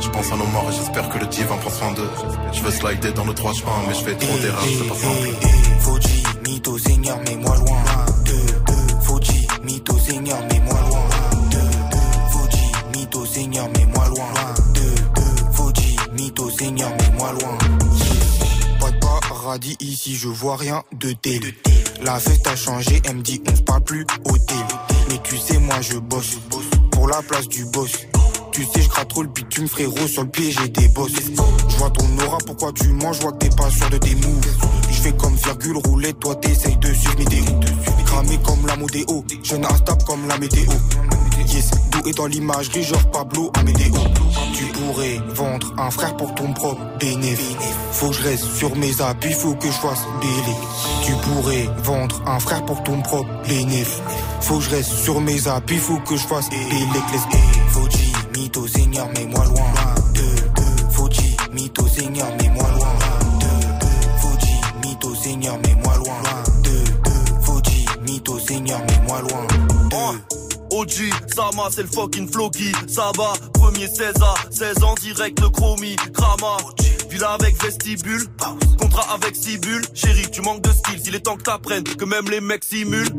[SPEAKER 25] Je pense à nos morts et j'espère que le divin prend soin d'eux. Je veux slider dans le droit chemin, mais je fais trop d'erreurs, c'est pas simple.
[SPEAKER 26] Fauji, mytho, seigneur, mets-moi loin. De, Fauji, mytho, seigneur, mets-moi loin. De, Fauji, mytho, seigneur, mets-moi loin. De, Fauji, mytho, seigneur, mets-moi loin. Pas de paradis ici, je vois rien de tel. La fête a changé, elle me dit on se parle plus au tel. Mais tu sais, moi je bosse pour la place du boss. Tu sais, je gratte trop le bitume, frérot, sur le pied, j'ai des bosses. Je vois ton aura, pourquoi tu manges, je vois que t'es pas sûr de tes moves. Fais comme virgule roulette, toi t'essayes de suivre mes dérouts. Cramé comme la modéo, jeune instable comme la météo. Yes, doué dans l'imagerie, genre Pablo Amédéo. Tu pourrais vendre un frère pour ton propre bénéfice. Faut que je reste sur mes appuis, faut que je fasse bélé. Tu pourrais vendre un frère pour ton propre bénéfice. Faut que je reste sur mes appuis, faut que je fasse bélé. Fauji, mytho, seigneur, mets-moi loin.
[SPEAKER 27] OG, Sama, c'est le fucking Floki, ça va, premier 16 à 16 ans direct le chromie, Krama,
[SPEAKER 28] villa avec vestibule, contrat avec Cibule. Chérie, tu manques de skills, il est temps que t'apprennes que même les mecs simulent.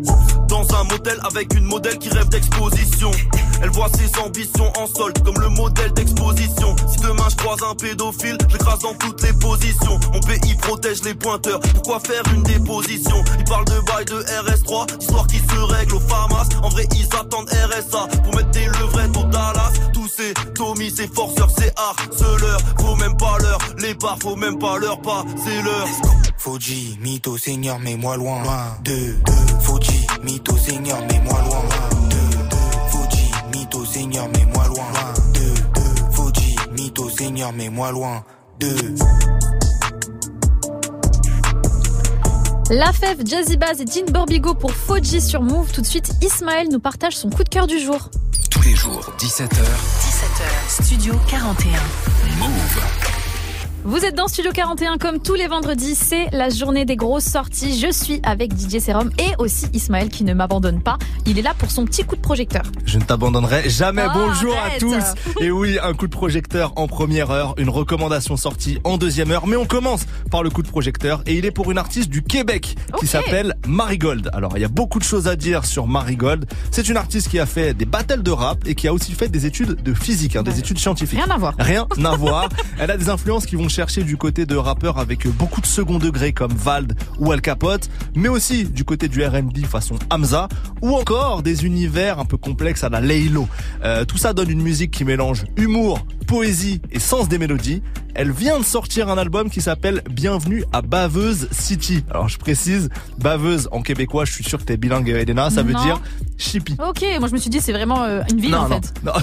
[SPEAKER 28] Dans un motel avec une modèle qui rêve d'exposition. Elle voit ses ambitions en solde comme le modèle d'exposition. Si demain je croise un pédophile, je l'écrase dans toutes les positions. Mon pays protège les pointeurs, pourquoi faire une déposition? Il parle de bail de RS3, histoire qui se règle au FAMAS. En vrai, ils attendent RSA pour mettre des levrettes au Dallas. Tous ces Tommy, ces forceurs, c'est harceleurs. Faut même pas leur les bars, faut même pas leur pas, c'est leur.
[SPEAKER 26] Fuji, mytho, seigneur, mets-moi loin. De, de, Fuji, mytho, seigneur, mets-moi loin. De, de, Fuji, mytho, seigneur, mets-moi loin. De, de, Fuji, mytho, seigneur, mets-moi loin. De.
[SPEAKER 1] La Fève, Jazzy Bass et Dean Borbigo pour Foji sur Move. Tout de suite, Ismaël nous partage son coup de cœur du jour.
[SPEAKER 3] Tous les jours, 17h.
[SPEAKER 2] 17h, Studio 41.
[SPEAKER 3] Move.
[SPEAKER 1] Vous êtes dans Studio 41 comme tous les vendredis, c'est la journée des grosses sorties. Je suis avec DJ Serum et aussi Ismaël qui ne m'abandonne pas. Il est là pour son petit coup de projecteur.
[SPEAKER 29] Je ne t'abandonnerai jamais.
[SPEAKER 1] Oh,
[SPEAKER 29] Bonjour à tous. Et oui, un coup de projecteur en première heure, une recommandation sortie en deuxième heure. Mais on commence par le coup de projecteur et il est pour une artiste du Québec qui
[SPEAKER 1] Ok.
[SPEAKER 29] s'appelle Marigold. Alors, il y a beaucoup de choses à dire sur Marigold. C'est une artiste qui a fait des battles de rap et qui a aussi fait des études de physique, hein, des études scientifiques.
[SPEAKER 1] Rien à voir.
[SPEAKER 29] Rien à voir. Elle a des influences qui vont chercher du côté de rappeurs avec beaucoup de second degré comme Vald ou Al Capote, mais aussi du côté du R&B façon Hamza, ou encore des univers un peu complexes à la Laylo. Euh, tout ça donne une musique qui mélange humour, poésie et sens des mélodies. Elle vient de sortir un album qui s'appelle Bienvenue à Baveuse City. Alors je précise, Baveuse en québécois, je suis sûr que t'es bilingue Elena, ça veut
[SPEAKER 1] Non.
[SPEAKER 29] dire chippy.
[SPEAKER 1] Ok, moi je me suis dit c'est vraiment euh, une ville
[SPEAKER 29] non,
[SPEAKER 1] en
[SPEAKER 29] non,
[SPEAKER 1] fait.
[SPEAKER 29] non.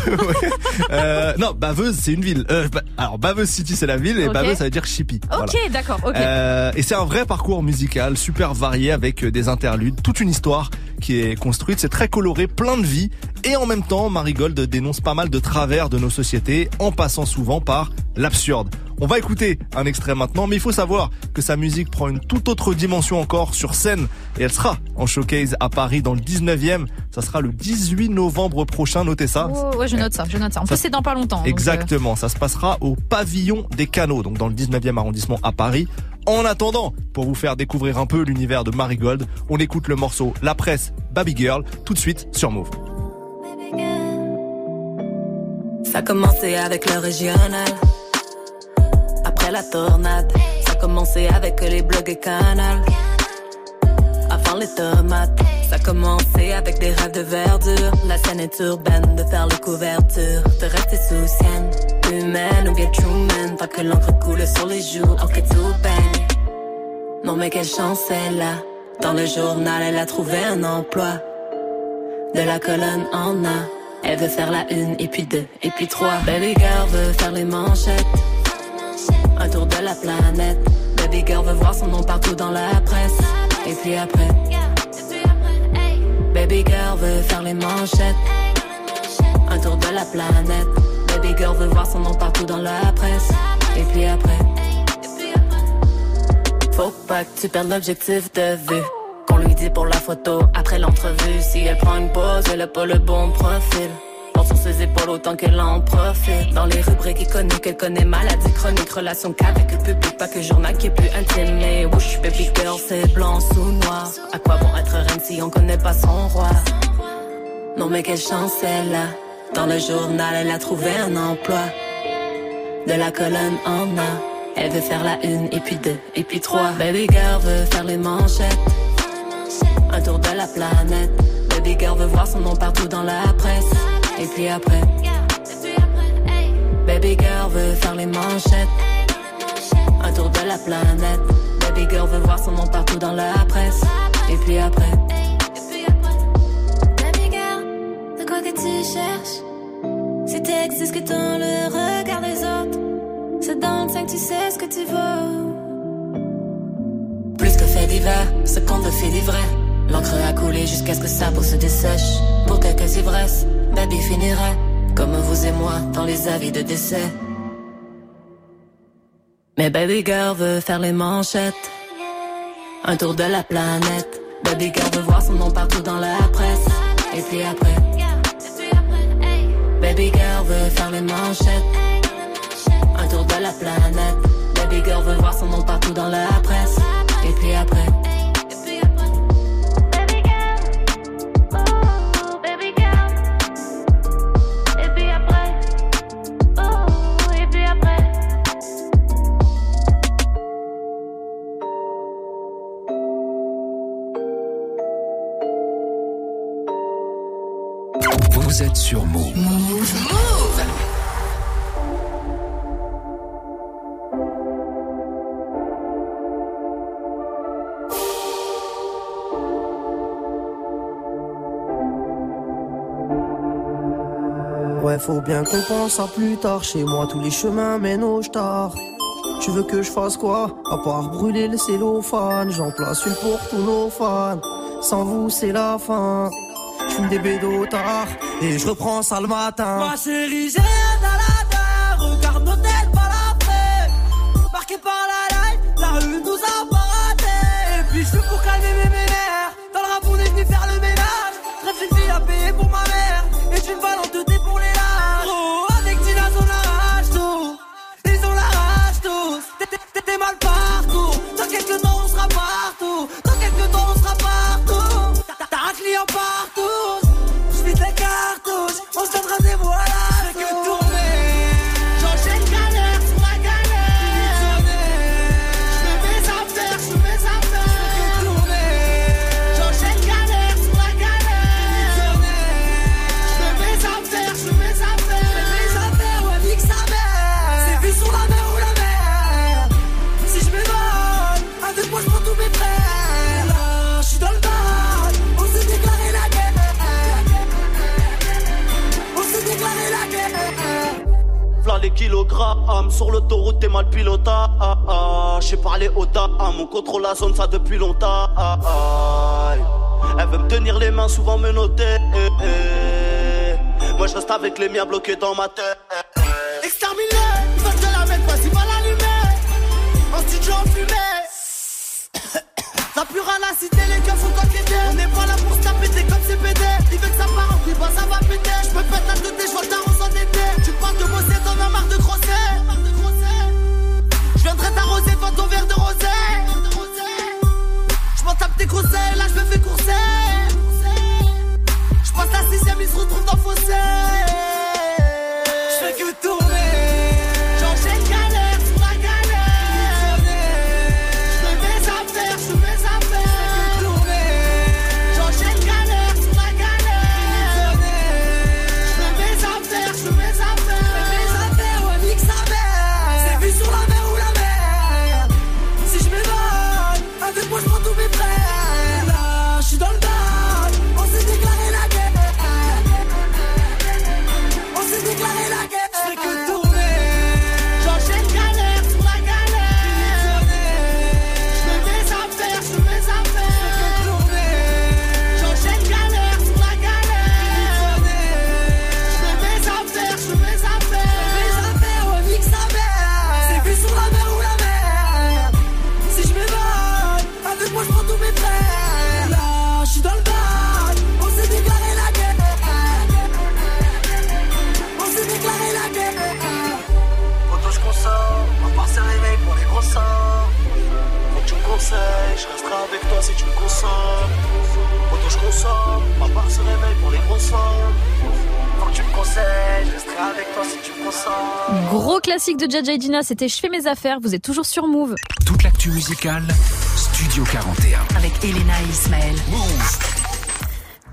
[SPEAKER 29] Euh, non, Baveuse, c'est une ville. Euh, bah, alors, Baveuse City, c'est la ville, et
[SPEAKER 1] Ok.
[SPEAKER 29] Baveuse, ça veut dire Chippy.
[SPEAKER 1] Ok, d'accord, ok.
[SPEAKER 29] Euh, et c'est un vrai parcours musical, super varié, avec euh, des interludes, toute une histoire qui est construite. C'est très coloré, plein de vie. Et en même temps, Marigold dénonce pas mal de travers de nos sociétés, en passant souvent par l'absurde. On va écouter un extrait maintenant, mais il faut savoir que sa musique prend une toute autre dimension encore sur scène et elle sera en showcase à Paris dans le 19e. Ça sera le 18 novembre prochain, notez ça.
[SPEAKER 1] Oh, ouais, je note ça, je note ça. En plus, c'est dans pas longtemps. donc, euh,
[SPEAKER 29] Exactement, ça se passera au pavillon des canaux, donc dans le 19e arrondissement à Paris. En attendant, pour vous faire découvrir un peu l'univers de Marigold, on écoute le morceau La Presse Baby Girl tout de suite sur Move.
[SPEAKER 30] Ça a commencé avec le régional. Après la tornade, ça a commencé avec les blogs et canal. Avant les tomates, ça a commencé avec des rêves de verdure. La scène est urbaine, de faire les couvertures, de rester sous sienne. Humaine ou bien Truman, tant que l'encre coule sur les joues, ok tout baigne. Non mais quelle chance elle a. Dans le journal, elle a trouvé un emploi. De la colonne en A. Elle veut faire la une, et puis deux, et puis trois. Baby girl veut faire les manchettes. Un tour de la planète. Baby girl veut voir son nom partout dans la presse. Et puis après. Baby girl veut faire les manchettes. Un tour de la planète. Baby girl veut voir son nom partout dans la presse. Et puis après. Faut pas que tu perdes l'objectif de vue. Qu'on lui dit pour la photo après l'entrevue. Si elle prend une pause, elle a pas le bon profil. Sur ses épaules autant qu'elle en profite. Dans les rubriques iconiques, qu'elle connaît maladie chronique, relation qu'avec le public, pas que journal qui est plus intime. Mais whoosh, baby girl, c'est blanc sous noir. À quoi bon être reine si on connaît pas son roi? Non mais quelle chance elle a. Dans le journal, elle a trouvé un emploi. De la colonne en A. Elle veut faire la une, et puis deux, et puis trois. Baby girl veut faire les manchettes. Un tour de la planète. Baby girl veut voir son nom partout dans la presse. Et puis après. Baby girl veut faire les manchettes. Un tour de la planète. Baby girl veut voir son nom partout dans la presse. Et puis après.
[SPEAKER 9] Baby girl, de quoi que tu cherches? Si t'existes que dans le regard C'est dans le sein que tu sais ce que tu vaux
[SPEAKER 30] Plus que fait divers, ce qu'on te fait livrer. L'encre a coulé jusqu'à ce que sa peau se dessèche. Pour quelques ivresses, baby finirait comme vous et moi dans les avis de décès. Mais baby girl veut faire les manchettes. Un tour de la planète. Baby girl veut voir son nom partout dans la presse. Et puis après. Baby girl veut faire les manchettes. Tour de la planète. Baby Baby girl veut voir son nom partout dans la presse. Et puis après.
[SPEAKER 3] Vous êtes sur Move.
[SPEAKER 31] Faut bien qu'on pense à plus tard. Chez moi, tous les chemins mènent au star. Tu veux que je fasse quoi? À part brûler le cellophane. J'en place une pour tous nos fans. Sans vous, c'est la fin. Je fume des bédos tard et je reprends ça le matin.
[SPEAKER 11] Ma chérie, j'ai un dalada, regarde nos têtes par l'après. Marqué par la light, la rue nous a pas raté. Et puis je pour calmer mes Sur
[SPEAKER 27] l'autoroute t'es mal pilota. J'ai parlé au dame, on contrôle la zone ça depuis longtemps. Elle veut me tenir les mains souvent me noter eh. Moi je reste avec les miens bloqués dans ma tête
[SPEAKER 11] Ça pure à la cité, les gars, faut t'enquêter. On n'est pas là pour se taper, comme CPD. Il veut que ça part en couille, bah ça va péter. Je me pète la tête, je vois le tarot s'endetter. Tu parles de bosser, t'en as marre de grosser. Je viendrai t'arroser, devant ton verre de rosé. Je m'en tape tes conseils, là je me fais courser. Je passe la sixième, il se retrouve dans fossé. Je que tourner.
[SPEAKER 27] Faut que tu me conseilles, je resterai avec toi si tu me consommes Gros
[SPEAKER 1] classique de Jaja et Gina, c'était Je fais mes affaires. Vous êtes toujours sur Move.
[SPEAKER 3] Toute l'actu musicale, Studio 41.
[SPEAKER 2] Avec Elena et Ismaël.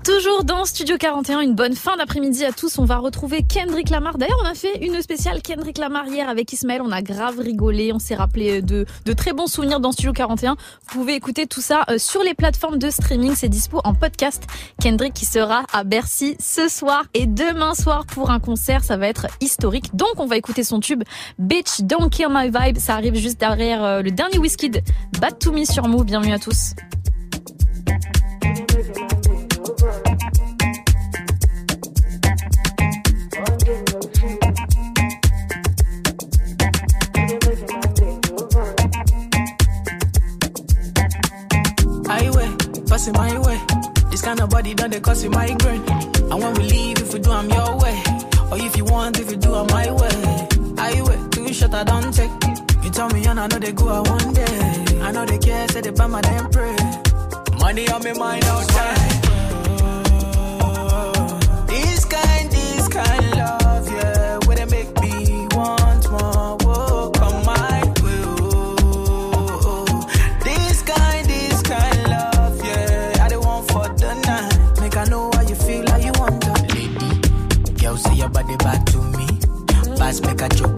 [SPEAKER 1] Toujours dans Studio 41, une bonne fin d'après-midi à tous. On va retrouver Kendrick Lamar. D'ailleurs, on a fait une spéciale Kendrick Lamar hier avec Ismaël. On a grave rigolé. On s'est rappelé de, de très bons souvenirs dans Studio 41. Vous pouvez écouter tout ça euh, sur les plateformes de streaming. C'est dispo en podcast. Kendrick qui sera à Bercy ce soir et demain soir pour un concert. Ça va être historique. Donc, on va écouter son tube Bitch Don't Kill My Vibe. Ça arrive juste derrière euh, le dernier Wizkid Bad to Me sur Move. Bienvenue à tous.
[SPEAKER 5] Passing my way. This kind of body done they cause migraine. And when we leave, if we do, I'm your way. Or if you want, if you do, I'm my way. Highway, too short, I don't take. You tell me and I know they go out one day. I know they care, say they buy my damn pray. Money on me mind all time. cacho.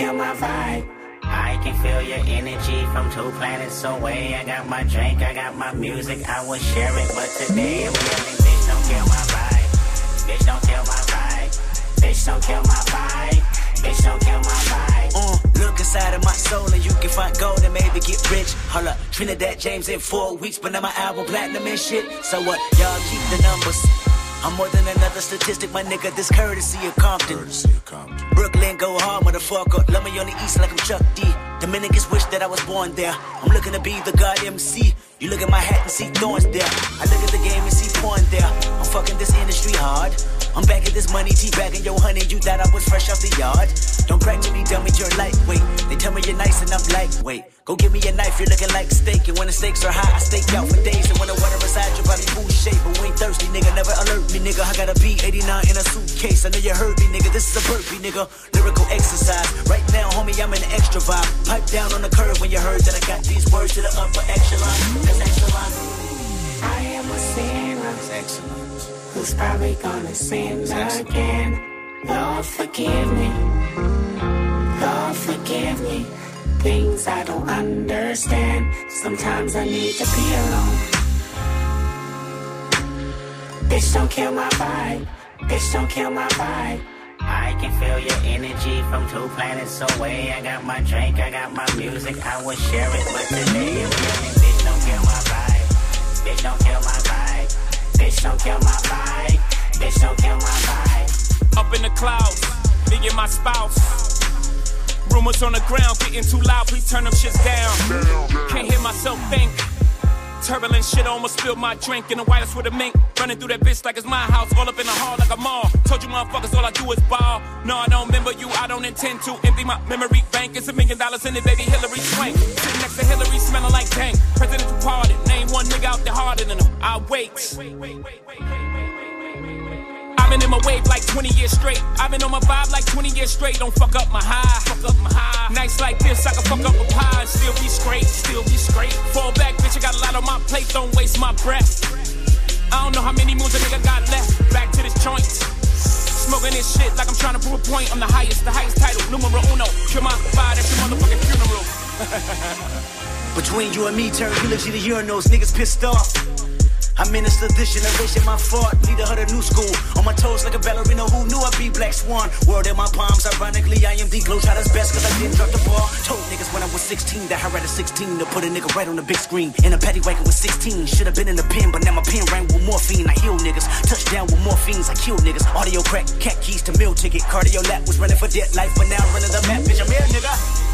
[SPEAKER 5] Kill my vibe.
[SPEAKER 32] I can feel your energy from two planets away. I got my drink, I got my music, I will share it. But today I'm bitch, don't kill my vibe. Bitch, don't kill my vibe. Bitch, don't kill my vibe. Bitch, don't kill my vibe.
[SPEAKER 33] Uh, look inside of my soul and you can find gold and maybe get rich. Hold up, Trinidad James in four weeks, but now my album platinum and shit. So what? Y'all keep the numbers. I'm more than another statistic, my nigga. This courtesy of Compton. Brooklyn go hard, motherfucker. Love me on the east like I'm Chuck D. Dominicans wish that I was born there. I'm looking to be the god MC. You look at my hat and see thorns there. I look at the game and see porn there. I'm fucking this industry hard. I'm back at this money, teabagging yo honey. You thought I was fresh off the yard. Don't to me, tell me you're lightweight. They tell me you're nice and I'm lightweight. Go give me a knife, you're looking like steak. And when the stakes are high, I stake out for days. And when the water resides, your body food shape. But we ain't thirsty, nigga. Never alert me, nigga. I got a B89 in a suitcase. I know you heard me, nigga. This is a burpee, nigga. Lyrical exercise. Right now, homie, I'm in an extra vibe. Pipe down on the curve when you heard that I got these words to the upper echelon. That's excellent.
[SPEAKER 5] I am a sinner.
[SPEAKER 33] Excellent.
[SPEAKER 5] who's probably gonna sin again. Lord, forgive me. Lord, forgive me. Things I don't understand. Sometimes I need to be alone. Bitch, don't kill my vibe. Bitch, don't kill my vibe.
[SPEAKER 32] I can feel your energy from two planets away. I got my drink, I got my music, I will share it. But today I'm yelling, bitch, don't kill my vibe. Bitch, don't kill my vibe. Bitch, don't kill my vibe. Bitch, don't kill my vibe.
[SPEAKER 34] Up in the clouds, me and my spouse. Rumors on the ground getting too loud, please turn them shits down. Can't hear myself think.
[SPEAKER 32] Turbulent shit almost spilled my drink in the whitest with a mink. Running through that bitch like it's my house, all up in the hall like a mall. Told you motherfuckers all I do is ball. No, I don't remember you, I don't intend to empty my memory bank. It's a million dollars in it, baby Hillary Swank. Sitting next to Hillary, smelling like dang. Presidential pardon, name one nigga out there harder than him. I wait. I've been in my wave like 20 years straight. I've been on my vibe like 20 years straight. Don't fuck up my high. Fuck up my high. Nights like this, I can fuck up a pie and still be straight. Still be straight. Fall back, bitch. I got a lot on my plate. Don't waste my breath. I don't know how many moons a nigga got left. Back to this joint. Smoking this shit like I'm trying to prove a point. I'm the highest, the highest title. Numero uno. Kill my vibe, that's your motherfucking funeral.
[SPEAKER 33] Between you and me, turn eulogy to urinals, niggas pissed off. I minister this generation, my fault. Leader of the new school. On my toes like a ballerina who knew I'd be Black Swan. World in my palms, ironically, I am the glow shotter's best cause I didn't drop the ball. Told niggas when I was 16 that I read a 16 to put a nigga right on the big screen. In a paddy wagon with 16. Should've been in the pen, but now my pen rang with morphine. I heal niggas. Touchdown with morphines, I kill niggas. Audio crack, cat keys to meal ticket. Cardio lap was running for dead life, but now running the map, bitch, I'm here, nigga.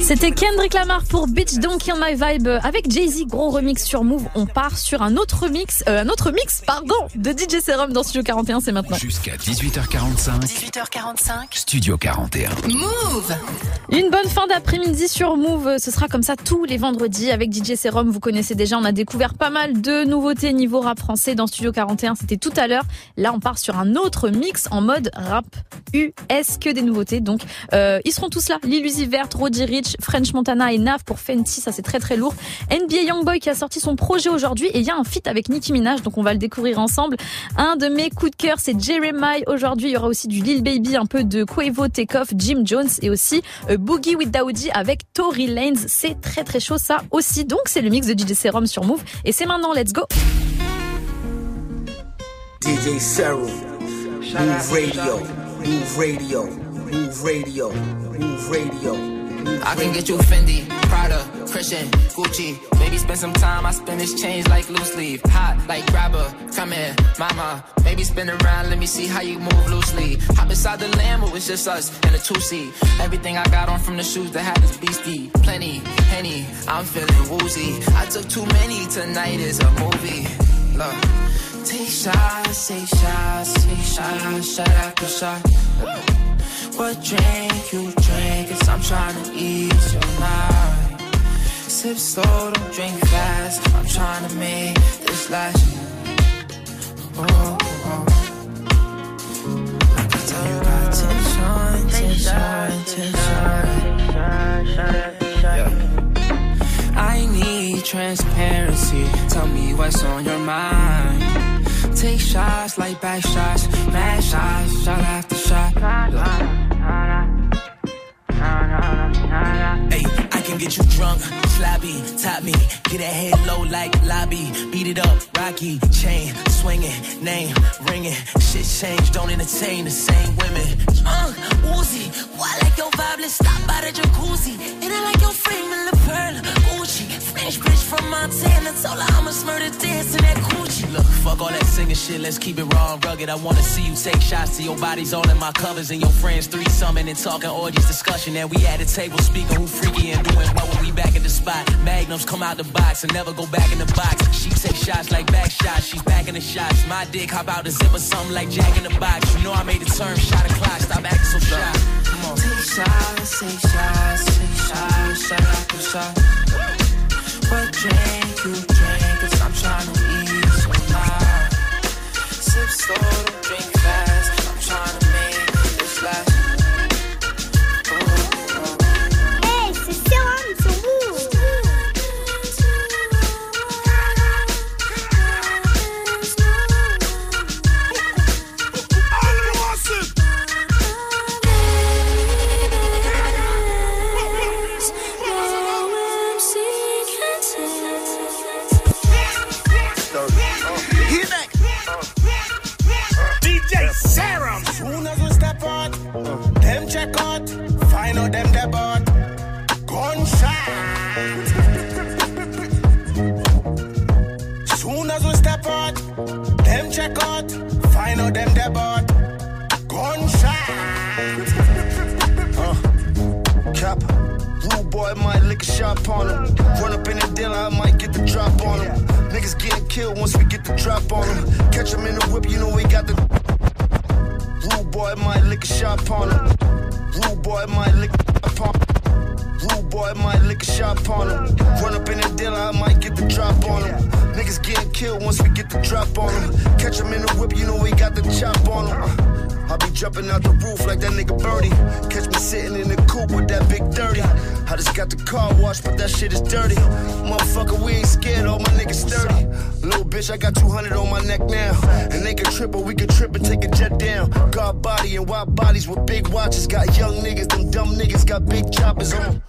[SPEAKER 1] C'était Kendrick Lamar pour Bitch Don't Kill My Vibe avec Jay-Z, gros remix sur Move. On part sur un autre mix, euh, un autre mix, pardon, de DJ Serum dans Studio 41, c'est maintenant.
[SPEAKER 3] Jusqu'à 18h45.
[SPEAKER 2] 18h45.
[SPEAKER 3] Studio 41.
[SPEAKER 2] Move
[SPEAKER 1] Une bonne fin d'après-midi sur Move. Ce sera comme ça tous les vendredis avec DJ Serum. Vous connaissez déjà, on a découvert pas mal de nouveautés niveau rap français dans Studio 41. C'était tout à l'heure. Là, on part sur un autre mix en mode rap US que des nouveautés. Donc, euh, ils seront tous là. Lil Roddy Rich, French Montana et Nav pour Fenty. Ça, c'est très très lourd. NBA Youngboy qui a sorti son projet aujourd'hui et il y a un feat avec Nicki Minaj. Donc, on va le découvrir ensemble. Un de mes coups de cœur, c'est Jeremiah. Aujourd'hui, il y aura aussi du Lil Baby, un peu de Quavo, Takeoff, Jim Jones et aussi euh, Boogie with Daoudi avec Tory Lanez. C'est très très chaud ça aussi. Donc, c'est le mix de DJ Serum sur Move. Et c'est maintenant, let's go.
[SPEAKER 33] DJ Serum. Move Radio. Move Radio. Move Radio. Move Radio.
[SPEAKER 5] I can get you Fendi, Prada, Christian, Gucci. Maybe spend some time, I spend this change like loose leaf. Hot like grabber, come here, mama. Maybe spin around, let me see how you move loosely. Hop inside the Lambo, it's just us and a two seat. Everything I got on from the shoes that had this beastie. Plenty, henny, I'm feeling woozy. I took too many, tonight is a movie. Look. Take shots, take shots, take shots, shot after shot. What drink you drink? Cause I'm trying to ease your mind. Sip slow, don't drink fast. I'm trying to make this last. Oh, oh. I can tell you got tension, tension, tension. Yeah. I need transparency. Tell me what's on your mind. Take shots like back shots, mad shots, shot after shot.
[SPEAKER 33] Hey, I can get you drunk, sloppy, top me, get that head low like lobby, beat it up, rocky, chain swinging, name ringing, shit change, don't entertain the same women.
[SPEAKER 35] Uh, Uzi, why like your vibe? Let's stop by the jacuzzi. And I like your frame and the pearl, Gucci. French bitch from Montana, told her I'ma murder dance in that coochie.
[SPEAKER 33] Look, fuck all that singing shit, let's keep it raw and rugged. I wanna see you take shots to your bodies all in my covers and your friends three summon and talking orgies discussion. And we at the table speaking who freaky and doing what when we back at the spot. Magnums come out the box and never go back in the box. She take shots like back shots, she's back in the shots. My dick hop out the zipper, something like Jack in the box. You know I made the turn, shot a clock, stop acting so shy. Come on.
[SPEAKER 5] Take shots, take shots, take shots, shot after shot
[SPEAKER 17] train. Out, find out them bought. Gunshot.
[SPEAKER 36] Uh, cap, rude boy
[SPEAKER 22] might lick a shot on him. Run up in the dealer, I might get the drop on him. Niggas getting killed once we get the drop on him. Catch him in the whip, you know we got the. Rude boy might lick a shot on him. Rude boy might lick a shot on him. Rude boy might lick a shot on him. Run up in the dealer, I might get the drop on him. Niggas getting killed once we get the drop on him. Catch him in the whip, you know we got the chop on him. I be jumping out the roof like that nigga Birdie. Catch me sitting in the coupe with that big dirty. I just got the car washed, but that shit is dirty. Motherfucker, we ain't scared, all my niggas sturdy. Little bitch, I got 200 on my neck now. And they can trip, or we can trip and take a jet down. Guard body and wide bodies with big watches. Got young niggas, them dumb niggas got big choppers on.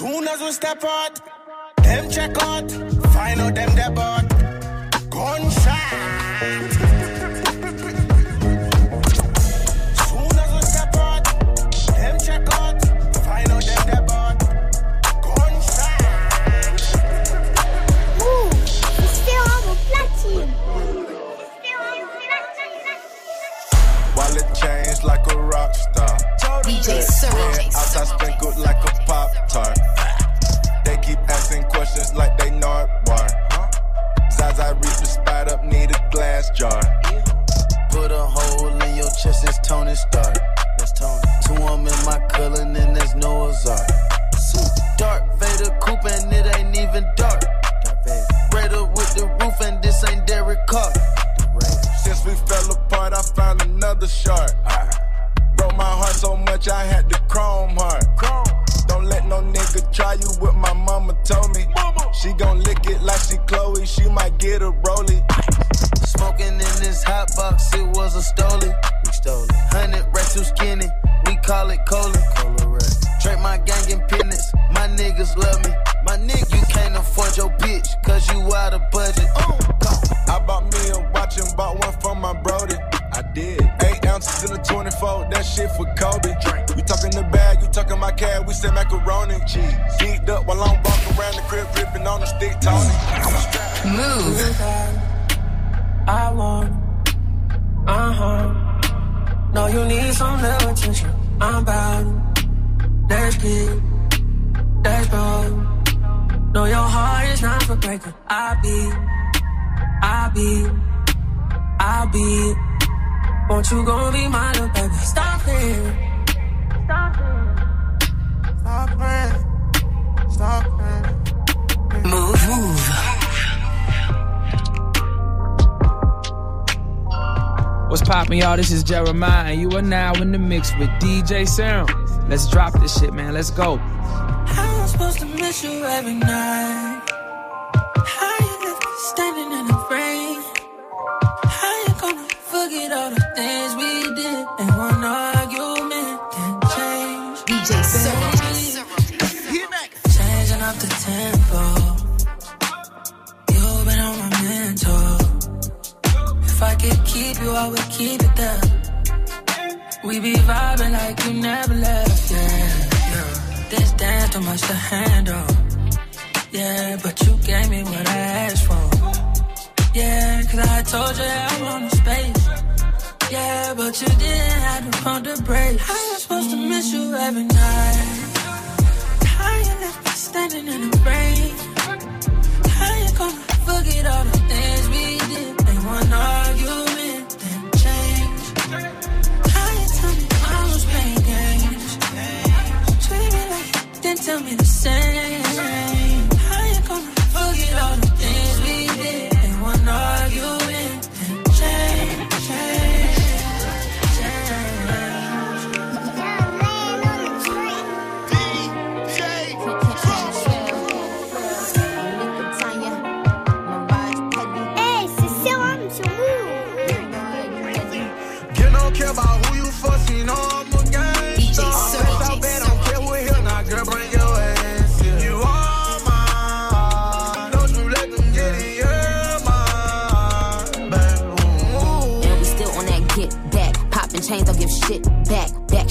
[SPEAKER 17] Soon as we step out, them check out, find out them bought gunshot.
[SPEAKER 2] DJ Sir.
[SPEAKER 37] Outside sprinkled like a pop tart. They keep asking questions like they know it. Why? Zaza reach the spot up, need a glass jar.
[SPEAKER 38] Put a hole in your chest, it's Tony Stark. That's Tony. Two of 'em in my color, and then there's Noah's Ark. Dark Vader coupe, and it ain't even dark. Raider with the roof, and this ain't Derek Carr.
[SPEAKER 37] Since we fell apart, I found another shark. Broke my heart so much, I had to chrome heart. Don't let no nigga try you what my mama told me. She gon' lick it like she Chloe, she might get a rollie.
[SPEAKER 38] Smoking in this hot box, it was a stoley. We stole it. Hundred racks too skinny, we call it cola. Drake my gang in business, my niggas love me. My nigga, you can't afford your bitch, cause you out of budget.
[SPEAKER 37] I bought me a watch and bought one for my Brody. I did. Eight ounces in a 24, that shit for Kobe. You talking the bag, you talking my cab, we say macaroni. Cheese. Geeked up while I'm walking around the crib, gripping on the stick, Tony.
[SPEAKER 2] Move.
[SPEAKER 11] I want. Uh huh. No, you need some little attention. I'm bound. Let's get. Let's. No, your heart is not for breaking. I be. I be. I be. Won't you gon' be my little baby? Stop it. Stop it.
[SPEAKER 17] Stop playing. Stop playing.
[SPEAKER 2] Move. Move.
[SPEAKER 39] What's poppin', y'all? This is Jeremiah, and you are now in the mix with DJ Sound. Let's drop this shit, man. Let's go.
[SPEAKER 11] How I'm supposed to miss you every night? All the things we did and one argument can change?
[SPEAKER 2] DJ Sir.
[SPEAKER 11] Changing up the tempo. You've been on my mental. If I could keep you, I would keep it there. We be vibing like you never left, yeah, yeah. This dance too much to handle. Yeah, but you gave me what I asked for. Yeah, cause I told you I wanted space. Yeah, but you didn't have to pump the brakes. How you supposed to miss you every night? How you left me standing in the rain? How you gonna forget all the things we did? And one argument then change. How you tell me I was playing games? Treat me like didn't tell me the same.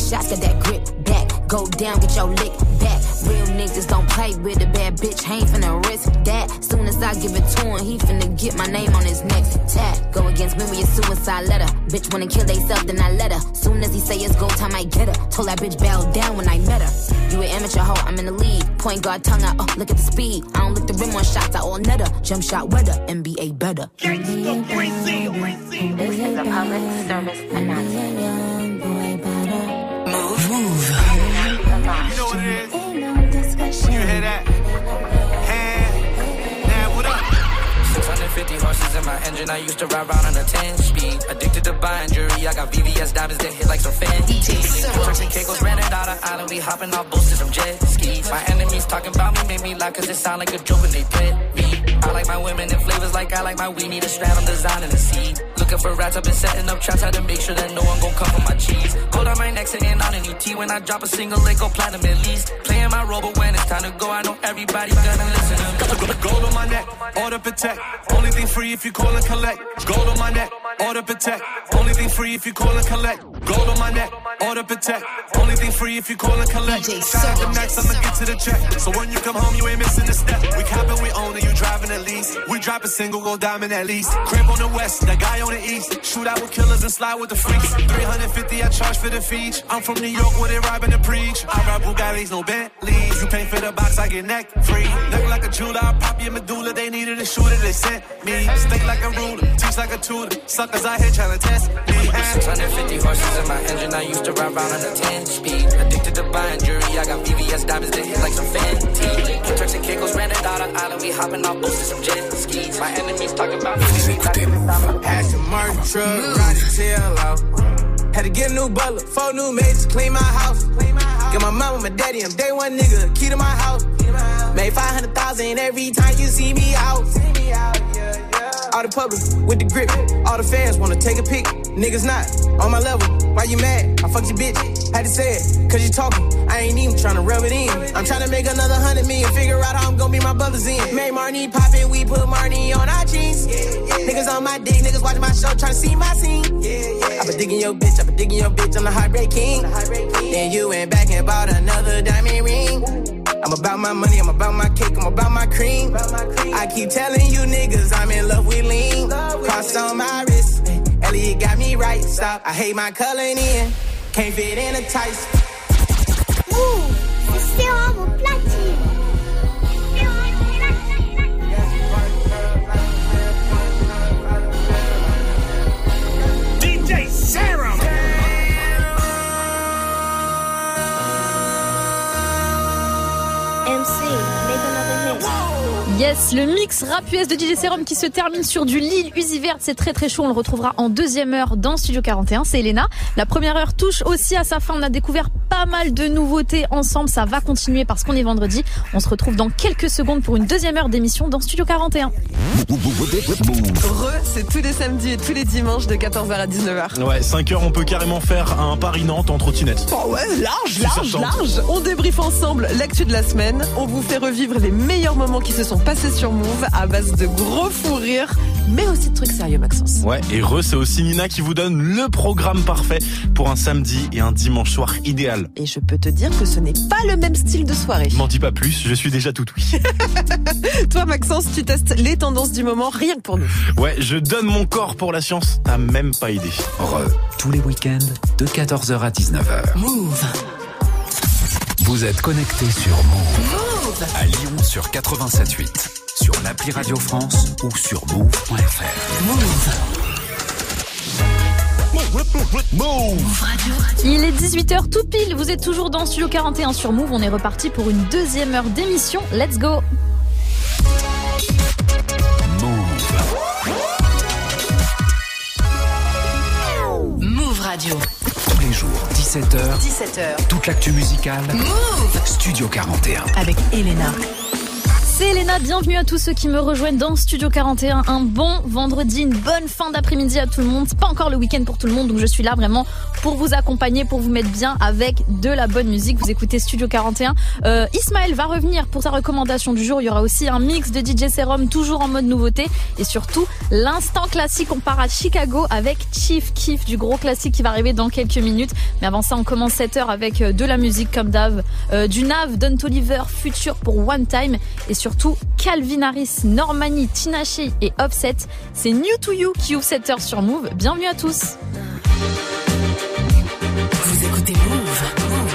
[SPEAKER 40] Shots, got that grip back. Go down, get your lick back. Real niggas don't play with a bad bitch, ain't finna risk that. Soon as I give it to him, he finna get my name on his neck. Tag, go against me with a suicide letter. Bitch wanna kill they self, then I let her. Soon as he say it's go time, I get her. Told that bitch bow down when I met her. You an amateur hoe, I'm in the lead. Point guard tongue out, oh, look at the speed. I don't look the rim on shots, I all netter. Jump shot weather, NBA better.
[SPEAKER 41] Gangsta Brazil. This is a public service announcement. You hear that?
[SPEAKER 5] 650 horses in my engine. I used to ride around on a 10 speed. Addicted to buying jewelry. I got VVS diamonds that hit like some Fendi. Turks and Caicos ran it out of island. We hopping off boats to some jet skis. My enemies talking about me made me laugh cause it sound like a joke when they threat me. I like my women in flavors like I like my weed. Need a strat on design and a seed. Looking for rats, I've been setting up traps. Had to make sure that no one gon' come for my cheese. Hold on my neck, sitting on an ET. When I drop a single, they go platinum at least. Playing my role, but when it's time to go, I know everybody gonna listen to me.
[SPEAKER 42] Got the gold on my neck, all order protect. Only thing free if you call and collect. Gold on my neck, order protect. Only thing free if you call and collect. Gold on my neck, order protect. Only thing free if you call and collect. Shout out to Max, I'ma get to the check. So when you come home, you ain't missing a step. We capping, we own it, you driving at least. We drop a single, go diamond at least. Crib on the west, that guy on the east. Shoot out with killers and slide with the freaks. 350, I charge for the feature. I'm from New York, where they robbing the preach. I ride Bugattis, no Bentleys. You pay for the box, I get neck free. Look like a jeweler, I pop your medulla. They needed a shooter, they sent me. Stay like a ruler, teach like a tutor. Suckers out here trying to test me.
[SPEAKER 5] 650 horses in my engine. I used to ride around on a 10 speed. Addicted to buying jewelry. I got VVS diamonds that hit like some Fenty. Turks and Caicos ran it out on island. We hopping off boats to some jet skis. My enemies talking about me.
[SPEAKER 8] Had to murder truck, ride the tail out. Had to get a new butler, four new maids to clean my house. Get my mom mama, my daddy, I'm day one nigga, key to my house. Made 500,000 every time you see me out. All the public with the grip, all the fans wanna take a pic. Niggas not on my level, why you mad? I fucked your bitch, had to say it, cause you talking. I ain't even tryna rub it in. I'm tryna make another hundred million, figure out how I'm gonna be my brothers in. Made Marnie poppin', we put Marnie on our jeans. Niggas on my dick, niggas watching my show, tryna see my scene. I been digging your bitch, I been digging your bitch, I'm the heartbreak king. Then you went back and bought another diamond ring. I'm about my money, I'm about my cake, I'm about my cream. I keep telling you niggas I'm in love with lean. Cross on my wrist, Elliot got me right. Stop, I hate my coloring in. Can't fit in a tight.
[SPEAKER 17] Move, c'est Sérum au platine.
[SPEAKER 43] DJ
[SPEAKER 1] Yes, le mix rap US de DJ Serum qui se termine sur du Lille Uzi Vert, c'est très très chaud, on le retrouvera en deuxième heure dans Studio 41, c'est Elena. La première heure touche aussi à sa fin, on a découvert pas mal de nouveautés ensemble, ça va continuer parce qu'on est vendredi. On se retrouve dans quelques secondes pour une deuxième heure d'émission dans Studio 41.
[SPEAKER 44] Re, c'est tous les samedis et tous les dimanches de 14h à 19h.
[SPEAKER 37] Ouais, 5 heures, on peut carrément faire un Paris-Nantes en trottinette.
[SPEAKER 44] Oh ouais, large, large, large. On débriefe ensemble l'actu de la semaine. On vous fait revivre les meilleurs moments qui se sont passés sur Move à base de gros fous rires, mais aussi de trucs sérieux, Maxence.
[SPEAKER 37] Ouais, et Re, c'est aussi Nina qui vous donne le programme parfait pour un samedi et un dimanche soir idéal.
[SPEAKER 44] Et je peux te dire que ce n'est pas le même style de soirée.
[SPEAKER 37] M'en dis pas plus, je suis déjà tout oui.
[SPEAKER 44] Toi, Maxence, tu testes les tendances du moment rien que pour nous.
[SPEAKER 37] Ouais, je donne mon corps pour la science, t'as même pas idée.
[SPEAKER 3] Re, tous les week-ends de 14h à 19h.
[SPEAKER 2] Move.
[SPEAKER 3] Vous êtes connectés sur Move. À Lyon sur 87.8, sur l'appli Radio France ou sur move.fr.
[SPEAKER 2] Move.
[SPEAKER 1] Il est 18h tout pile, vous êtes toujours dans Studio 41 sur Move, on est reparti pour une deuxième heure d'émission, let's go.
[SPEAKER 2] Move Radio.
[SPEAKER 3] Tous les jours, 17h,
[SPEAKER 2] 17h.
[SPEAKER 3] toute l'actu musicale.
[SPEAKER 2] Move.
[SPEAKER 3] Studio 41.
[SPEAKER 2] Avec Elena.
[SPEAKER 1] C'est Elena, bienvenue à tous ceux qui me rejoignent dans Studio 41. Un bon vendredi, une bonne fin d'après-midi à tout le monde. C'est pas encore le week-end pour tout le monde, donc je suis là vraiment pour vous accompagner, pour vous mettre bien avec de la bonne musique. Vous écoutez Studio 41. Euh, Ismaël va revenir pour sa recommandation du jour. Il y aura aussi un mix de DJ Serum, toujours en mode nouveauté. Et surtout, l'instant classique, on part à Chicago avec Chief Keef, du gros classique qui va arriver dans quelques minutes. Mais avant ça, on commence cette heure avec euh, de la musique comme d'hab, euh, du Nav, Don Toliver, Future pour One Time et surtout Calvin Harris, Normani, Tinashe et Offset. C'est New to You qui ouvre cette heure sur Move. Bienvenue à tous.
[SPEAKER 35] Vous écoutez Move.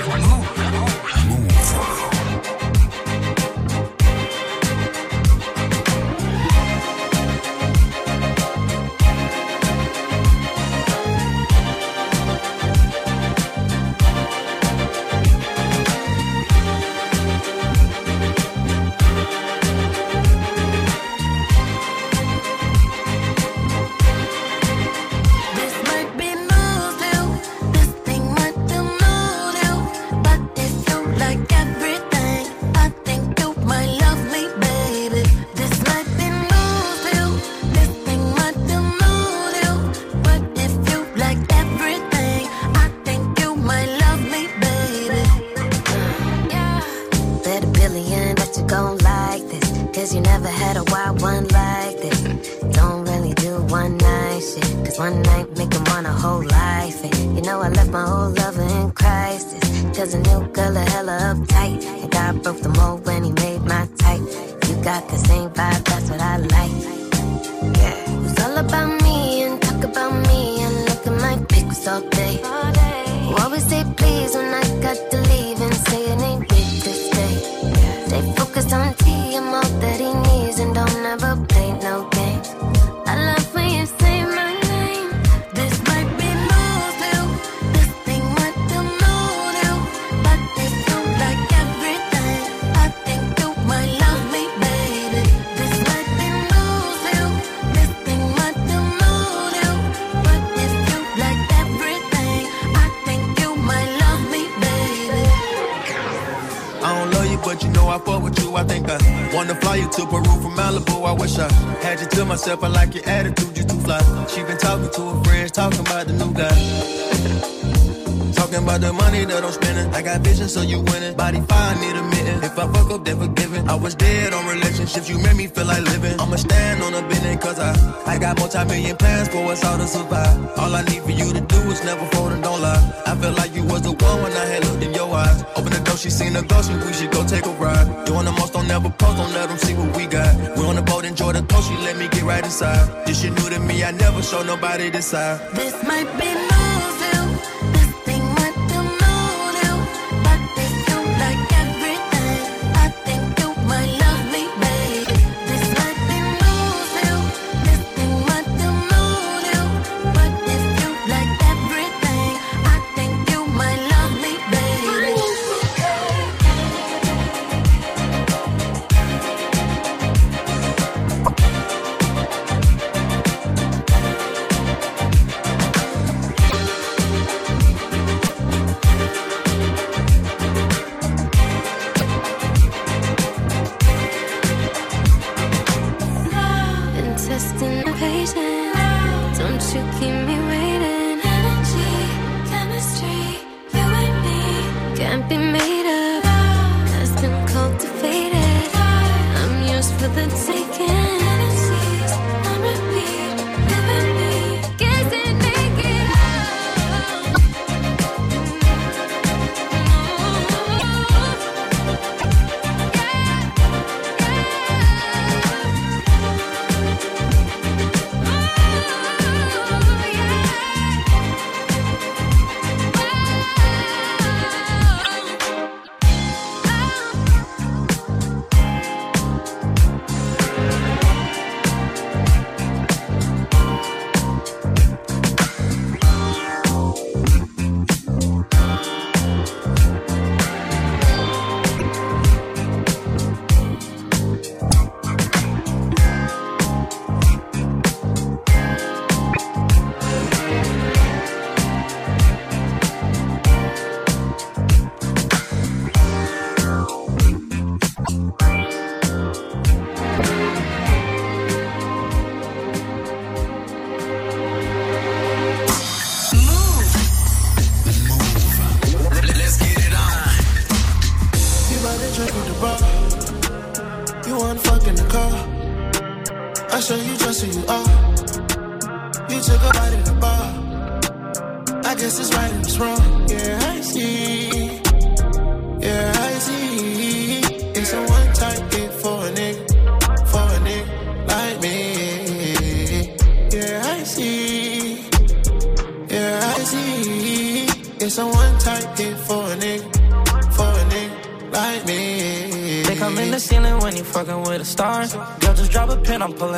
[SPEAKER 38] So you winning. Body fine, need a mitten. If I fuck up, then forgiven. I was dead on relationships, you made me feel like living. I'ma stand on a building, cause I, I got multi-million plans for us all to survive. All I need for you to do is never fold and don't lie. I felt like you was the one when I had looked in your eyes. Open the door, she seen a ghost, and we should go take a ride. Doing the most, don't never post, don't let them see what we got. We on the boat, enjoy the coast, she let me get right inside. This shit new to me, I never show nobody this side.
[SPEAKER 45] This might be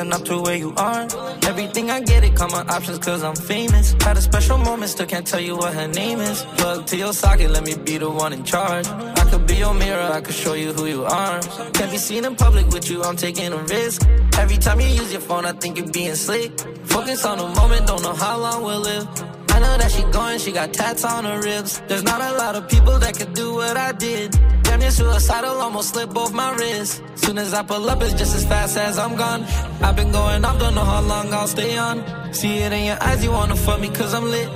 [SPEAKER 5] pulling up to where you are. Everything I get, it come on options cause I'm famous. Had a special moment, still can't tell you what her name is. Plug to your socket, let me be the one in charge. I could be your mirror, I could show you who you are. Can't be seen in public with you, I'm taking a risk. Every time you use your phone, I think you're being slick. Focus on the moment, don't know how long we'll live. I know that she going, she got tats on her ribs. There's not a lot of people that could do what I did. Damn near suicidal, almost slip both my wrists. Soon as I pull up, it's just as fast as I'm gone. I've been going off, don't know how long I'll stay on. See it in your eyes, you wanna fuck me cause I'm lit.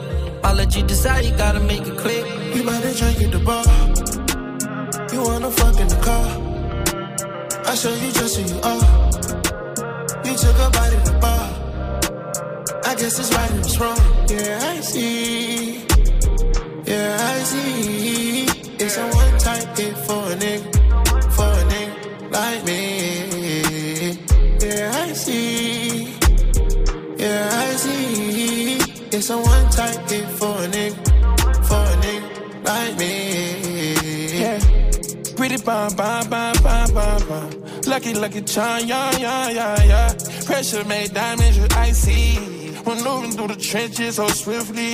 [SPEAKER 5] I'll let you decide, you gotta make it quick.
[SPEAKER 46] You to drink at the bar. You wanna fuck in the car. I show you just who you are. You took a bite at the bar. I guess it's right and it's wrong. Yeah, I see. Yeah, I see. It's a one type for a nigga, for a nigga like me. Yeah, I see. Yeah, I see. It's a one type hit for a nigga, for a nigga like me.
[SPEAKER 47] Yeah. Pretty bum, bum, bum, bum, bum, bum. Lucky, lucky charm, yeah, yeah, yeah, yeah. Pressure made diamonds, you icy. Maneuvering through the trenches so swiftly.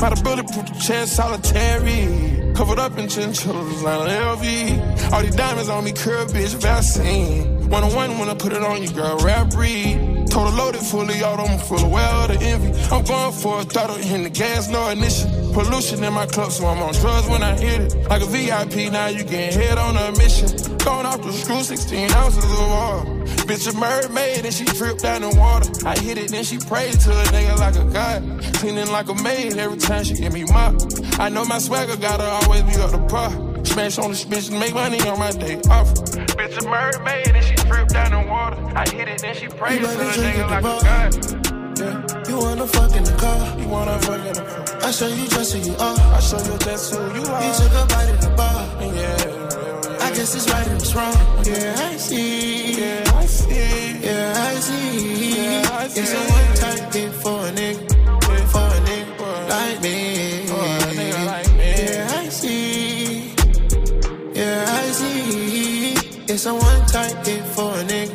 [SPEAKER 47] By the bulletproof chest, solitary. Covered up in chinchillas on LV. All these diamonds on me, curb bitch, Vaseline. One on one I put it on you, girl, rap breed. Total loaded fully, all I'm full of well the envy. I'm going for a throttle, in the gas, no ignition. Pollution in my club, so I'm on drugs when I hit it. Like a VIP, now you getting head on a mission. Going off the screw, 16 ounces of water. Bitch a mermaid and she dripped down in water. I hit it, then she prayed to a nigga like a god. Cleaning like a maid every time she give me mop. I know my swagger gotta always be up to par. Smash on the bitch and make money on my day off. Bitch a mermaid and she dripped down in water. I hit it, then she prayed to
[SPEAKER 46] drink
[SPEAKER 47] nigga like
[SPEAKER 46] the
[SPEAKER 47] a god.
[SPEAKER 46] Yeah, you wanna fuck in the car.
[SPEAKER 47] You wanna fuck in the car.
[SPEAKER 46] I show you just who you are.
[SPEAKER 47] I show you just who you are.
[SPEAKER 46] You took a bite at the bar.
[SPEAKER 47] Yeah,
[SPEAKER 46] I guess it's right and it's wrong. Yeah, I see.
[SPEAKER 47] Yeah, I see.
[SPEAKER 46] Yeah, I see.
[SPEAKER 47] Yeah, I see.
[SPEAKER 46] It's a one type hit for a It's a one type hit for a nigga,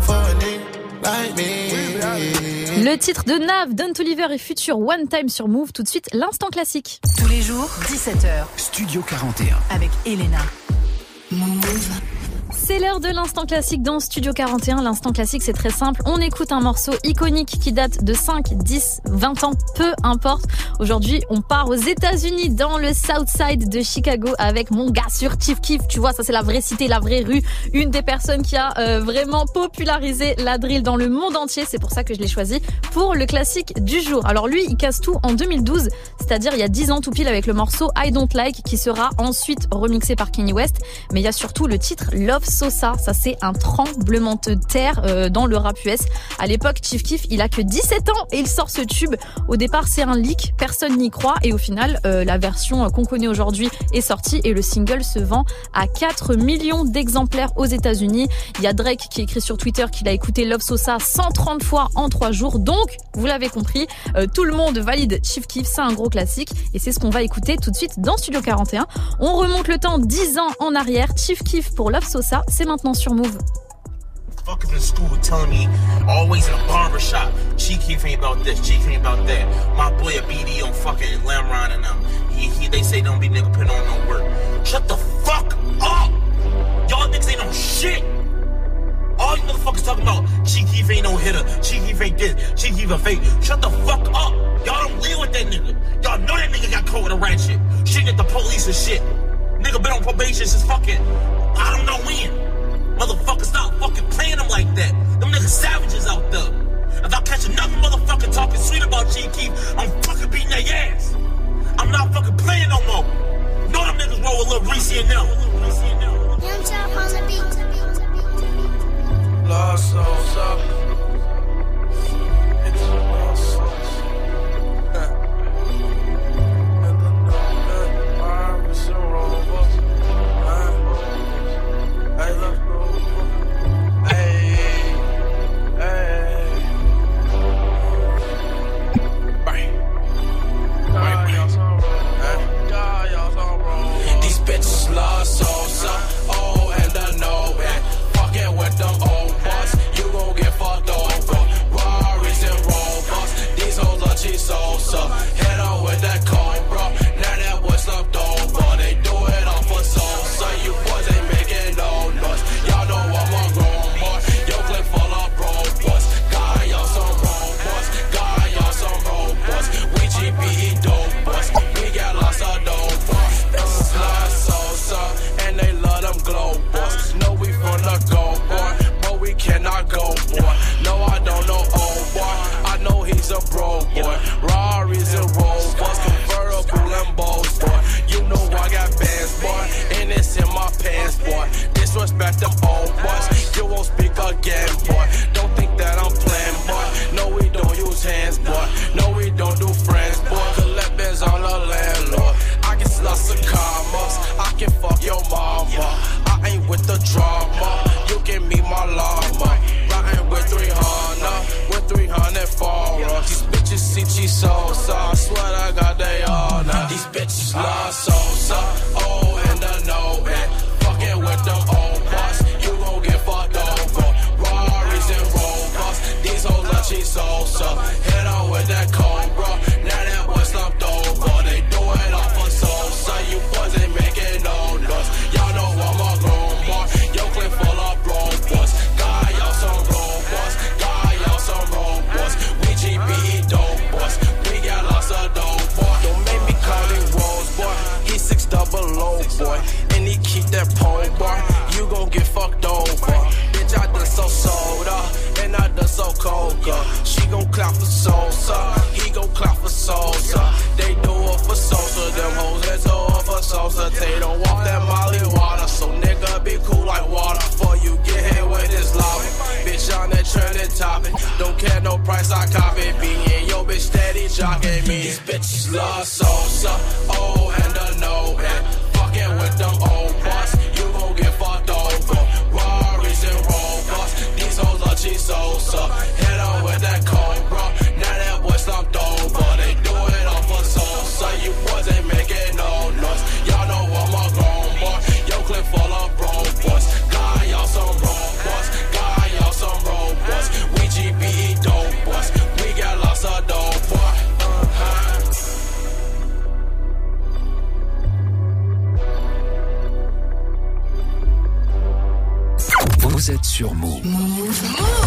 [SPEAKER 46] for a nigga like me.
[SPEAKER 1] Le titre de Nav, Don Oliver et Future One Time sur Move. Tout de suite, l'instant classique.
[SPEAKER 2] Tous les jours, 17h,
[SPEAKER 3] Studio 41.
[SPEAKER 2] avec Elena. Move.
[SPEAKER 1] C'est l'heure de l'instant classique dans Studio 41. L'instant classique, c'est très simple. On écoute un morceau iconique qui date de 5, 10, 20 ans, peu importe. Aujourd'hui, on part aux États-Unis dans le South Side de Chicago avec mon gars sur Chief Keef. Tu vois, ça c'est la vraie cité, la vraie rue. Une des personnes qui a euh, vraiment popularisé la drill dans le monde entier. C'est pour ça que je l'ai choisi pour le classique du jour. Alors lui, il casse tout en 2012, c'est-à-dire il y a 10 ans tout pile avec le morceau I Don't Like qui sera ensuite remixé par Kanye West. Mais il y a surtout le titre Love Sosa. Ça c'est un tremblement de terre euh, dans le rap US. À l'époque, Chief Keef, il a que 17 ans et il sort ce tube. Au départ, c'est un leak, personne n'y croit et au final, euh, la version qu'on connaît aujourd'hui est sortie et le single se vend à 4 millions d'exemplaires aux États-Unis. Il y a Drake qui écrit sur Twitter qu'il a écouté Love Sosa 130 fois en 3 jours. Donc, vous l'avez compris, euh, tout le monde valide Chief Keef, c'est un gros classique et c'est ce qu'on va écouter tout de suite dans Studio 41. On remonte le temps 10 ans en arrière. Chief Keef pour Love Sosa, c'est maintenant sur Move.
[SPEAKER 48] Fuckers in school telling me always in a barber shop. Cheek Keef ain't about this, Cheek ain't about that. My boy a BD on fucking Lamron and them. He, he, they say don't be nigga put on no work. Shut the fuck up! Y'all niggas ain't no shit! All you motherfuckers talking about Cheek Keef ain't no hitter, Cheek Keef ain't this, Cheek Keef a fake. Shut the fuck up! Y'all don't deal with that nigga. Y'all know that nigga got caught with a rat shit. Shooting at the police and shit. Nigga been on probation since fucking, I don't know when. Motherfucker, stop fucking playing them like that. Them niggas savages out there. If I catch another motherfucker talking sweet about Chief Keef, I'm fucking beating their ass. I'm not fucking playing no more. Know them niggas roll with Lil Reese and them.
[SPEAKER 17] Young Chop on the beat.
[SPEAKER 47] Lost souls up.
[SPEAKER 44] Hoes are cheese Sosa. Hit on with that cobra, now that boy slumped over. They do it all for Sosa. You boys ain't making no noise. Y'all know I'm a grown boy. Yo, clip full of bro boys. God, y'all some robots. God, y'all some robots. We GBE dope boys. We got lots of dope boy. Uh-huh.
[SPEAKER 3] Vous êtes sur Move.
[SPEAKER 37] Pour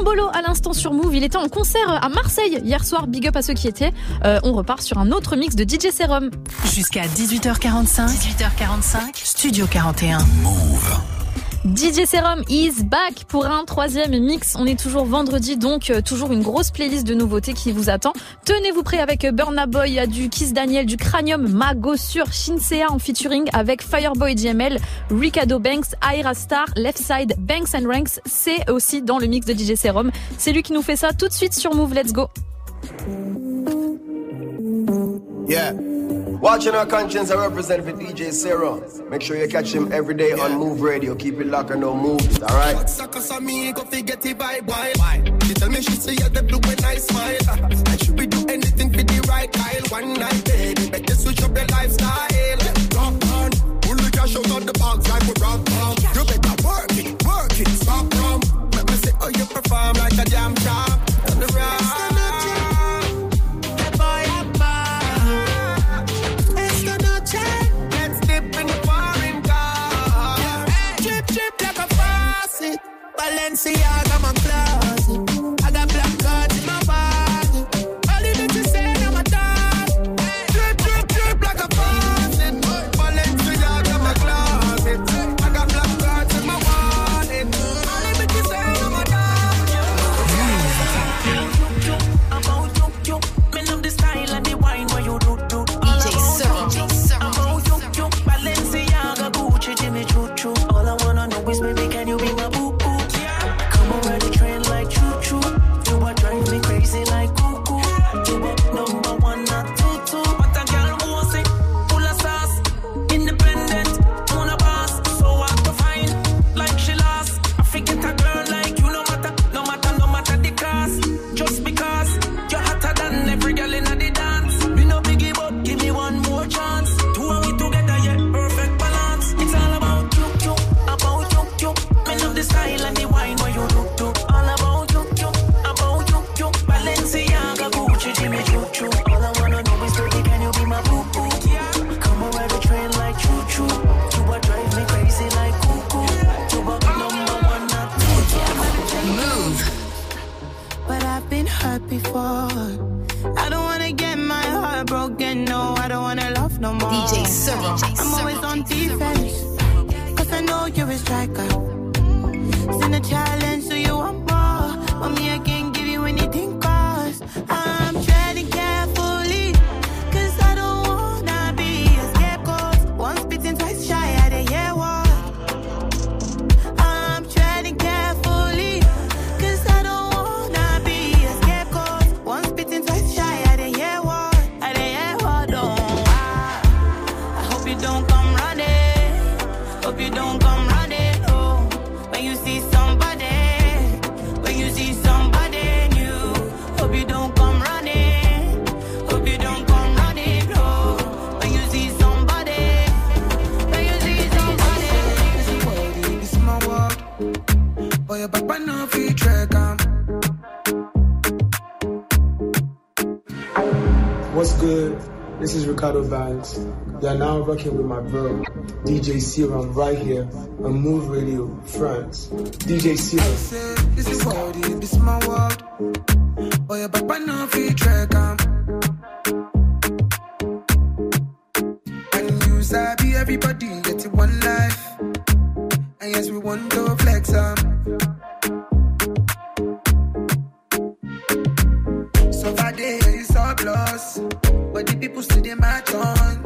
[SPEAKER 1] Tombolo à l'instant sur Move. Il était en concert à Marseille hier soir. Big up à ceux qui étaient. Euh, on repart sur un autre mix de DJ Serum.
[SPEAKER 2] Jusqu'à 18h45. 18h45. Studio 41.
[SPEAKER 1] DJ Serum is back pour un troisième mix. On est toujours vendredi, donc euh, toujours une grosse playlist de nouveautés qui vous attend. Tenez-vous prêts avec euh, Burna Boy, du Kiss Daniel, du Cranium, Mago sur Shinsea en featuring avec Fireboy GML, Ricardo Banks, Ira Star, Left Side, Banks and Ranks. C'est aussi dans le mix de DJ Serum. C'est lui qui nous fait ça tout de suite sur Move. Let's go.
[SPEAKER 49] Yeah. Watching our conscience, I represent for DJ Sarah. Make sure you catch him every day on Move Radio. Keep it locked and no move. Alright?
[SPEAKER 37] Cause I me go forget it by boy. She tell me she see you the blue when I smile. Uh, and she will do anything for the right Kyle. One night, baby, better switch up your lifestyle. Rock on, pull the cash out of the box like we rock on. You better work it, work it, stop from. Let me see how oh, you perform like a damn champ. Balenciaga,
[SPEAKER 50] man, claro. 살까
[SPEAKER 8] This is
[SPEAKER 37] Ricardo Banks. You are now rocking with my bro, DJ Serum, right here on Move Radio, France. DJ Serum.
[SPEAKER 8] This is all this is my world. Oh, yeah, Papa, no, feed track. Um. And you, Zabi, everybody, get it one life. And yes, we want to flex up. So, Friday, it's all close but the people still in my
[SPEAKER 37] on.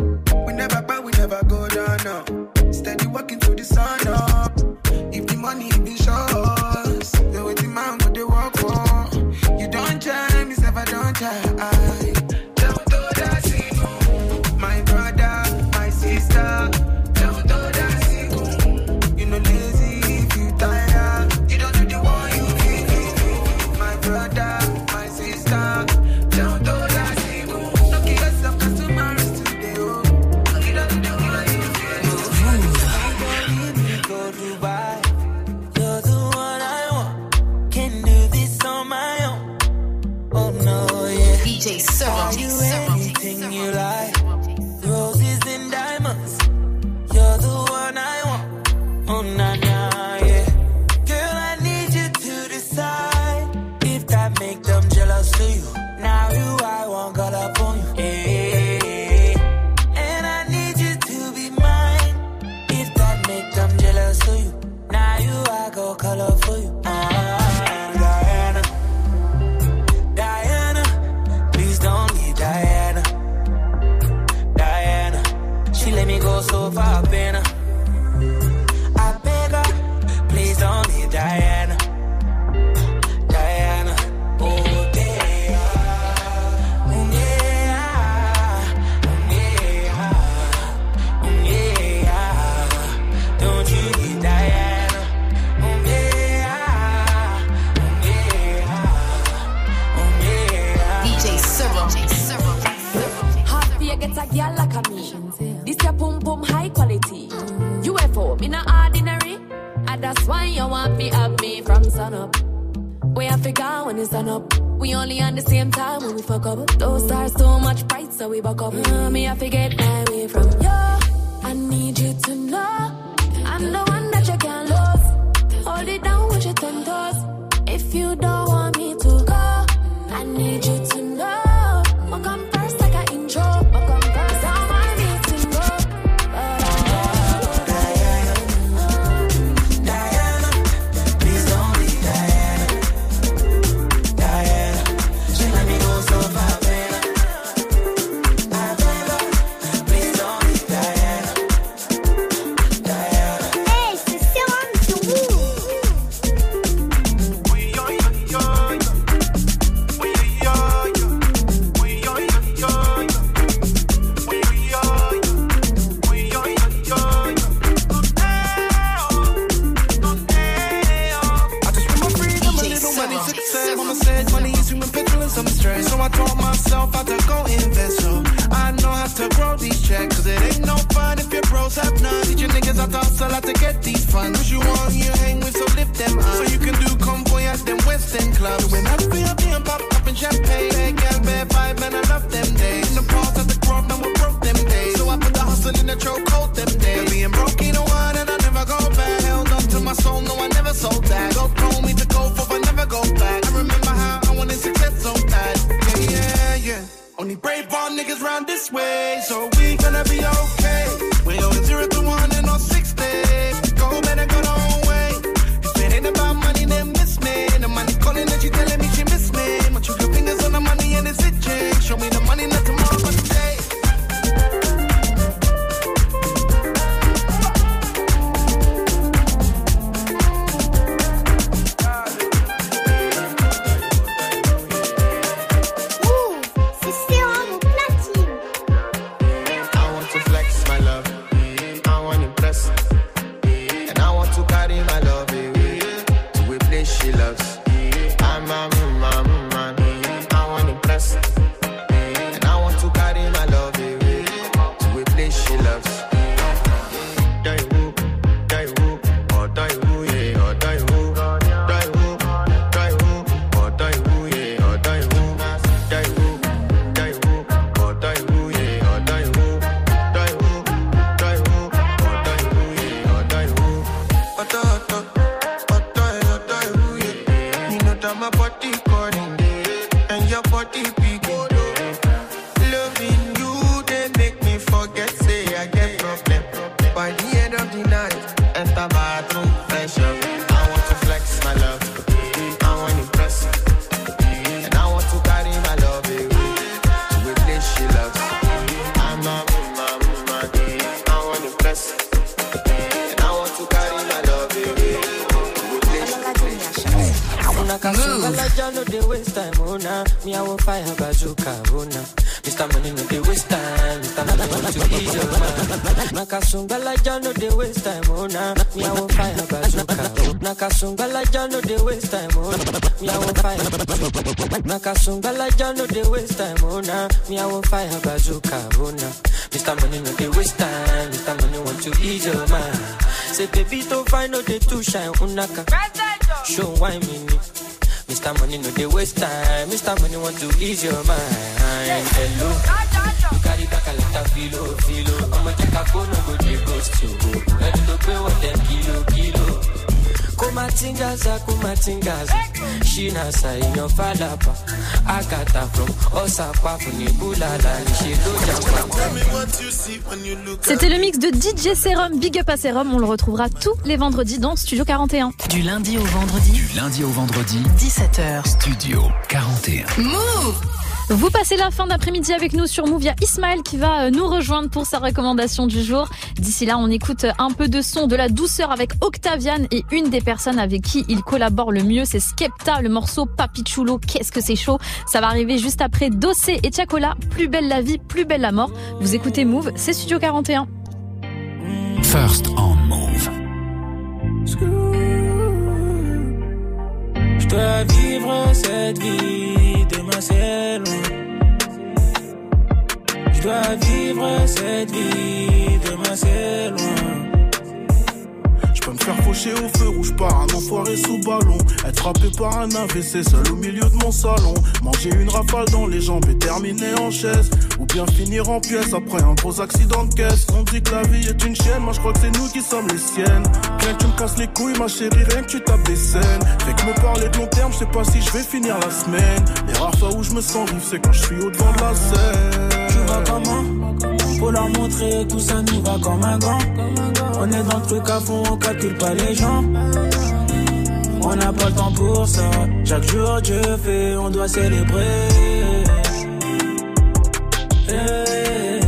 [SPEAKER 51] Kasungala jalo dey waste time, oh nah. Me I will fire bazooka, oh nah. Mr. Money no dey waste time, Mr. Money want to ease your mind. Say baby to find no dey too shine, unaka. Oh Show why me need. Mr. Money no dey waste time. Mr. Money want to ease your mind. Hello. You carry back a lot of filo, filo. I'ma check a phone, no go dey ghost you. Oh. Ready to pay what them kilo, kilo. Kumatingaza kumatingaza falapa from
[SPEAKER 1] C'était le mix de DJ Serum, Big Up à Serum. On le retrouvera tous les vendredis dans Studio 41.
[SPEAKER 2] Du lundi au vendredi,
[SPEAKER 3] Du lundi au vendredi,
[SPEAKER 2] 17h.
[SPEAKER 3] Studio 41.
[SPEAKER 2] Move
[SPEAKER 1] Vous passez la fin d'après-midi avec nous sur Move. Il y a Ismaël qui va euh, nous rejoindre pour sa recommandation du jour. D'ici là, on écoute un peu de son, de la douceur avec Octavian et une des personnes avec qui il collabore le mieux, c'est Skepta, le morceau Papi Chulo. Qu'est-ce que c'est chaud Ça va arriver juste après Dossé et Tiakola. Plus belle la vie, plus belle la mort. Vous écoutez Move, c'est Studio 41.
[SPEAKER 3] First on Move.
[SPEAKER 5] Je dois vivre cette vie, c'est loin. Je dois vivre cette vie, demain c'est loin.
[SPEAKER 34] Me faire faucher au feu rouge par un enfoiré sous ballon. Être frappé par un AVC seul au milieu de mon salon. Manger une rafale dans les jambes et terminer en chaise. Ou bien finir en pièces après un gros accident de caisse. On dit que la vie est une chienne, moi je crois que c'est nous qui sommes les siennes. Bien que tu me casses les couilles, ma chérie, rien que tu tapes des scènes. Fait que me parler de long terme, je sais pas si je vais finir la semaine. Les rares fois où je me sens vivre, c'est quand je suis au devant de la scène.
[SPEAKER 5] Tu vas Faut leur montrer tout ça nous va comme un gant. On est dans le truc à fond, on calcule pas les gens. On n'a pas le temps pour ça. Chaque jour Dieu fait, on doit célébrer. Eh,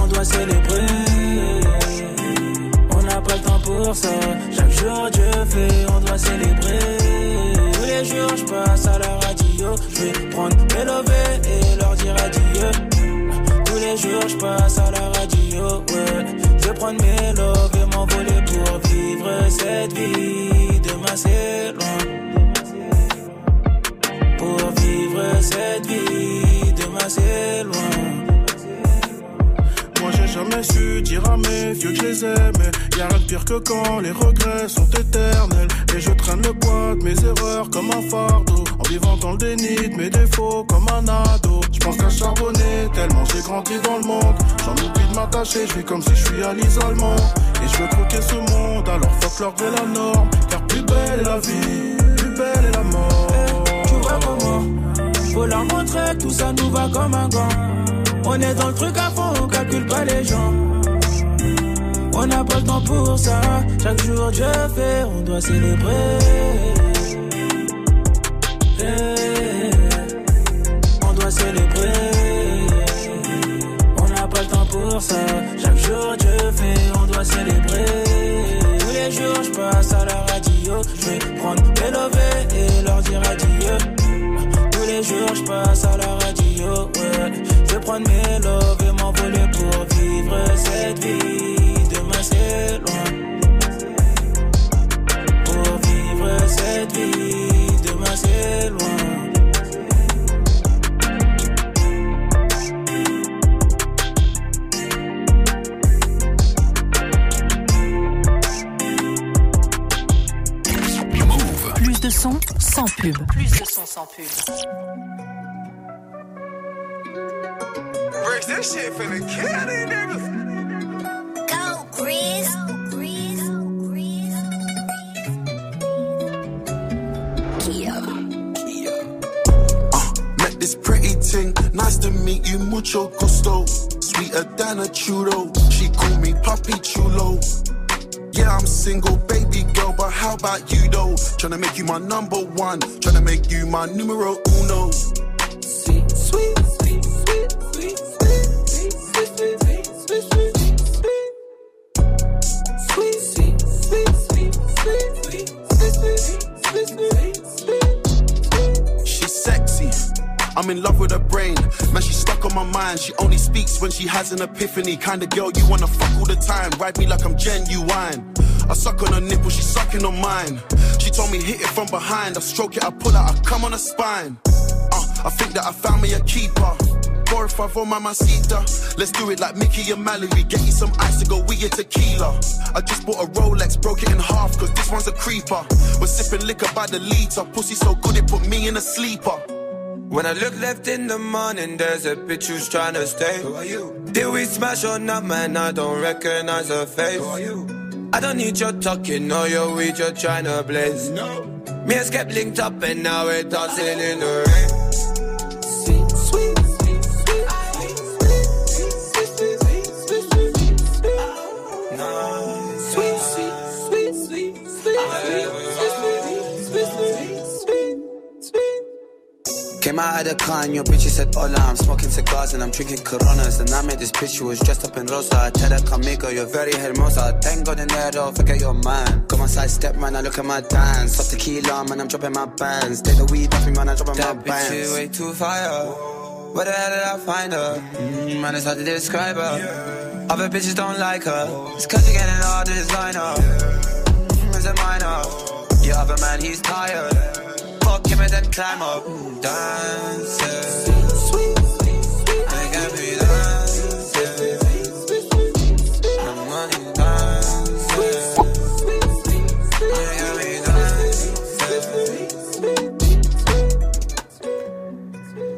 [SPEAKER 5] On doit célébrer. On n'a pas le temps pour ça. Chaque jour Dieu fait, on doit célébrer. Tous les jours je passe à la radio. Je vais prendre mes et leur dire adieu. Jours je passe à la radio. Ouais. Je vais prendre mes loves et m'envoler pour vivre cette vie. Demain c'est loin. Pour vivre cette vie. Demain c'est loin.
[SPEAKER 34] Jamais su dire à mes vieux que je les aimais. Y'a rien de pire que quand les regrets sont éternels. Et je traîne le poids de mes erreurs comme un fardeau. En vivant dans le déni de mes défauts comme un ado. Je pense qu'à charbonner tellement j'ai grandi dans le monde. J'en oublie de m'attacher, je vis comme si je suis à l'isolement. Et je veux croquer ce monde alors fuck leur de la norme. Car plus belle est la vie, plus belle est la mort
[SPEAKER 5] Faut leur montrer tout ça nous va comme un gant. On est dans le truc à fond, on calcule pas les gens. On n'a pas le temps pour ça. Chaque jour Dieu fait, on doit célébrer. On doit célébrer. On n'a pas le temps pour ça. Chaque jour Dieu fait, on doit célébrer. Tous les jours je passe à la radio. Je vais prendre mes
[SPEAKER 52] Bricks, that shit finna kill these niggas.
[SPEAKER 17] Go, Chris.
[SPEAKER 22] Uh, met this pretty ting, nice to meet you, mucho gusto. Sweeter than a Trudeau, she call me Papi Chulo. Yeah, I'm single, baby girl, but how about you though? Tryna make you my number one, tryna make you my numero uno. I'm in love with her brain. Man, she's stuck on my mind. She only speaks when she has an epiphany. Kind of girl you wanna fuck all the time. Ride me like I'm genuine. I suck on her nipple, she's sucking on mine. She told me hit it from behind. I stroke it, I pull out, I come on her spine. Uh, I think that I found me a keeper. Four or five on mamacita. Let's do it like Mickey and Mallory. Get you some ice to go with your tequila. I just bought a Rolex, broke it in half, cause this one's a creeper. We're sipping liquor by the liter. Pussy so good it put me in a sleeper.
[SPEAKER 11] When I look left in the morning, there's a bitch who's trying to stay. Who are you? Did we smash or not, man? I don't recognize her face. Who are you? I don't need your talking or your weed, you're trying to blaze. No. Me and Skep linked up and now we're dancing in the rain.
[SPEAKER 38] Came out of the car and your bitch said hola I'm smoking cigars and I'm drinking Coronas And I met this bitch she was dressed up in rosa I tell her conmigo, you're very hermosa Thank God in there though, forget your man Got my side step man, I look at my dance Off tequila man, I'm dropping my bands Take the weed off me man, I'm dropping my
[SPEAKER 11] That bitch
[SPEAKER 38] bands
[SPEAKER 11] is way too fire. Where the hell did I find her? Mm, man, it's hard to describe her. Other bitches don't like her. It's cause you're getting all the designer. Mm, it's a minor. Your other man, he's tired.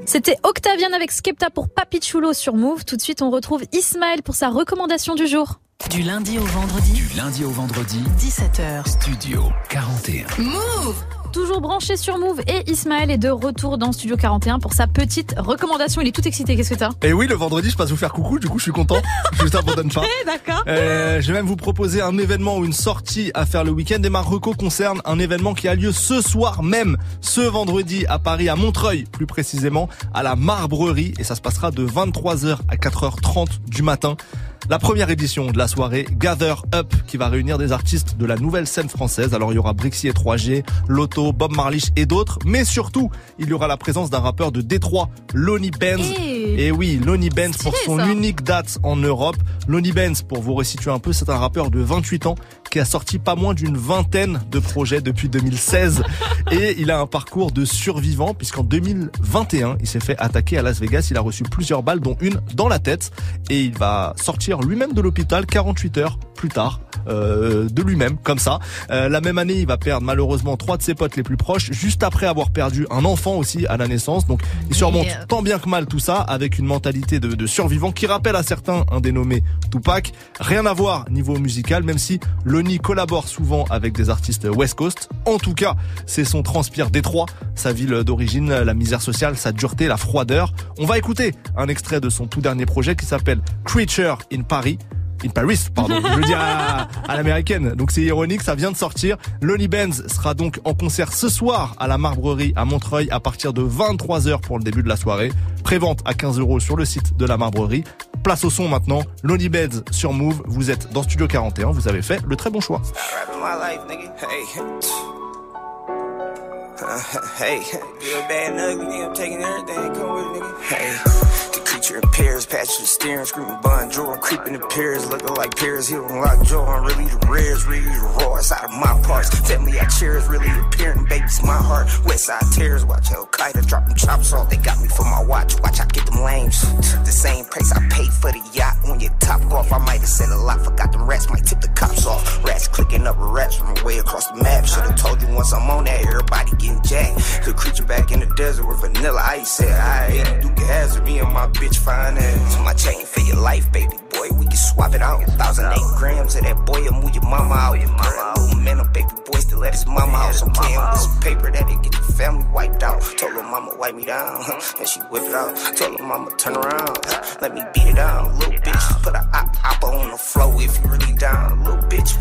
[SPEAKER 1] C'était Octavian avec Skepta pour Papichulo sur Move. Tout de suite, on retrouve Ismaël pour sa recommandation du jour.
[SPEAKER 2] Du lundi au vendredi,
[SPEAKER 3] Du lundi au vendredi,
[SPEAKER 2] 17h.
[SPEAKER 3] Studio 41.
[SPEAKER 1] Move Toujours branché sur Move et Ismaël est de retour dans Studio 41 pour sa petite recommandation. Il est tout excité, qu'est-ce que t'as?
[SPEAKER 29] Et oui, le vendredi, je passe vous faire coucou, du coup, je suis content. Juste abandonne pas.
[SPEAKER 1] Eh, d'accord.
[SPEAKER 29] Euh, je vais même vous proposer un événement ou une sortie à faire le week-end. Et ma reco concerne un événement qui a lieu ce soir même, ce vendredi à Paris, à Montreuil, plus précisément, à la Marbrerie. Et ça se passera de 23h à 4h30 du matin. La première édition de la soirée Gather Up qui va réunir des artistes de la nouvelle scène française. Alors il y aura Brixie et 3G, Lotto, Bob Marlich et d'autres. Mais surtout, il y aura la présence d'un rappeur de Détroit, Lonnie Benz.
[SPEAKER 1] Hey.
[SPEAKER 29] Et oui, Lonnie Benz pour son
[SPEAKER 1] ça.
[SPEAKER 29] unique date en Europe. Lonnie Benz, pour vous resituer un peu, c'est un rappeur de 28 ans qui a sorti pas moins d'une vingtaine de projets depuis 2016. Et il a un parcours de survivant puisqu'en 2021, il s'est fait attaquer à Las Vegas. Il a reçu plusieurs balles, dont une dans la tête. Et il va sortir lui-même de l'hôpital 48 heures plus tard. euh, de lui-même, comme ça. Euh, la même année, il va perdre malheureusement trois de ses potes les plus proches, juste après avoir perdu un enfant aussi à la naissance. Donc, il surmonte
[SPEAKER 1] euh,
[SPEAKER 29] tant bien que mal tout ça avec une mentalité de, de survivant qui rappelle à certains un dénommé Tupac. Rien à voir niveau musical, même si Lonnie Lonnie collabore souvent avec des artistes West Coast. En tout cas, c'est son transpire Détroit, sa ville d'origine, la misère sociale, sa dureté, la froideur. On va écouter un extrait de son tout dernier projet qui s'appelle Creature in Paris. In Paris, pardon. Je veux dire à, à l'américaine. Donc c'est ironique, ça vient de sortir. Lonnie Benz sera donc en concert ce soir à la Marbrerie à Montreuil à partir de 23h pour le début de la soirée. Prévente à 15 euros sur le site de la Marbrerie. Place au son maintenant. Lonnie Benz sur Move. Vous êtes dans Studio 41. Vous avez fait le très bon choix.
[SPEAKER 44] the in pairs, patch the steering, screaming Joe. I'm creeping in pairs, looking like Paris Hilton, like Joe. I'm really the rares, really the raw, it's out of my parts. Family I cherish, really appearing, baby's my heart. West side tears, watch Al Qaeda drop them chops off. They got me for my watch, watch I get them lames. The same price I paid for the yacht when you top off. I might have said a lot, forgot them rats, might tip the cops off. Rats clicking up rats from way across the map. Should've told you once I'm on that, everybody getting jacked. Good creature back in the desert with vanilla ice. Said, I ain't Duke Hazard, me and my bitch fine ass. My chain for your life, baby boy. We can swap it out. Thousand eight grams of that boy, and move your mama out. Your mama out. Man, a baby boy still let his mama out. So playing with some paper that it get your family wiped out. Told her mama wipe me down, and she whip it out. Told her mama turn around, let me beat it down. Little bitch, put a op opper on the floor if you really down. Little bitch,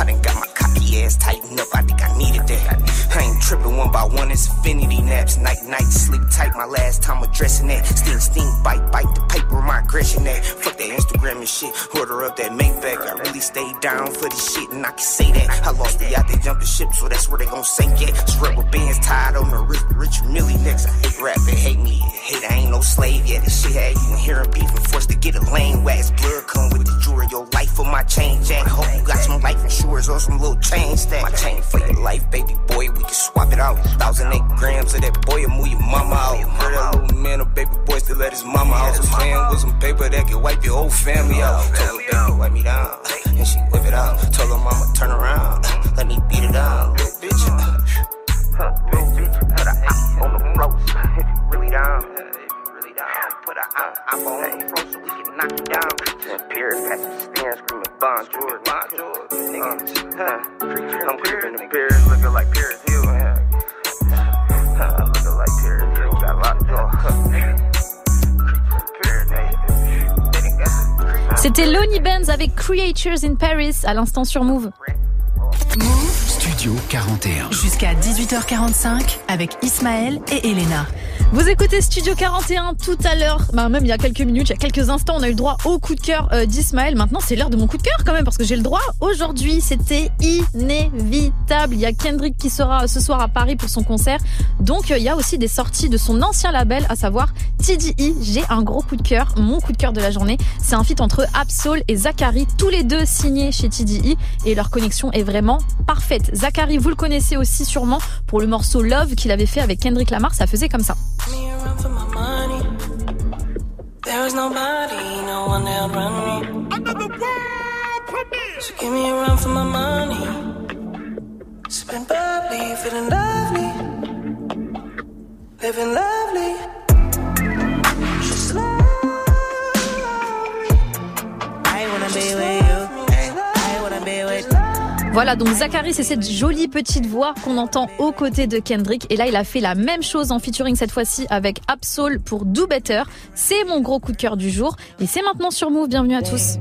[SPEAKER 44] I done got my cocky ass tightened up. I think I needed that. I ain't tripping one by one. It's infinity naps. Night, night, sleep tight. My last time addressing that. Sting, sting, bite, bite the paper. My aggression that. Fuck that Instagram and shit. Order up that Maybach. I really stayed down for this shit, and I can say that. I lost the yacht, they jumped the ship, so that's where they gon' sink at. It's bands tied on the wrist, Richard Millie next. I hate rap, they hate me. Hate I ain't no slave yet. This shit had you in and beef and forced to get a lane wax. Blood come with the jewelry, your life for my chain or some little chain stack. My chain for your life, baby boy, we can swap it out. Thousand eight grams of that boy, and move your mama out. Heard that little man, a baby boy, still let his mama out. Playing with some paper that can wipe your whole family out. Told her baby, wipe me down, and she whip it out. Told her mama, turn around, let me beat it down, little bitch. Huh, little bitch, put a on the floor, if you really down. Op the so we can knock you down. The screaming. Huh. I'm creeping in Paris, looking like Paris Hill. Yeah. Looking Paris Hill, got nigga. The-
[SPEAKER 1] C'était Lonnie Benz avec Creatures in Paris à l'instant sur Move.
[SPEAKER 3] Studio 41.
[SPEAKER 2] Jusqu'à 18h45 avec Ismaël et Elena.
[SPEAKER 1] Vous écoutez Studio 41 tout à l'heure, bah même il y a quelques minutes, il y a quelques instants, on a eu le droit au coup de cœur euh, d'Ismaël. Maintenant, c'est l'heure de mon coup de cœur quand même parce que j'ai le droit. Aujourd'hui, c'était inévitable. Il y a Kendrick qui sera ce soir à Paris pour son concert. Donc, euh, il y a aussi des sorties de son ancien label, à savoir TDI. J'ai un gros coup de cœur. Mon coup de cœur de la journée, c'est un feat entre Absol et Zachary, tous les deux signés chez TDI et leur connexion est vraiment parfaite. Zachary, vous le connaissez aussi sûrement pour le morceau Love qu'il avait fait avec Kendrick Lamar. Ça faisait comme ça.
[SPEAKER 50] me around for my money. There is nobody, no one that run me. So give me a run for my money. Sipping bubbly, feeling lovely. Living lovely. Just lovely. I wanna be with you.
[SPEAKER 1] Voilà, donc Zachary, c'est cette jolie petite voix qu'on entend aux côtés de Kendrick. Et là, il a fait la même chose en featuring cette fois-ci avec Absol pour Do Better. C'est mon gros coup de cœur du jour. Et c'est maintenant sur Move. Bienvenue à tous.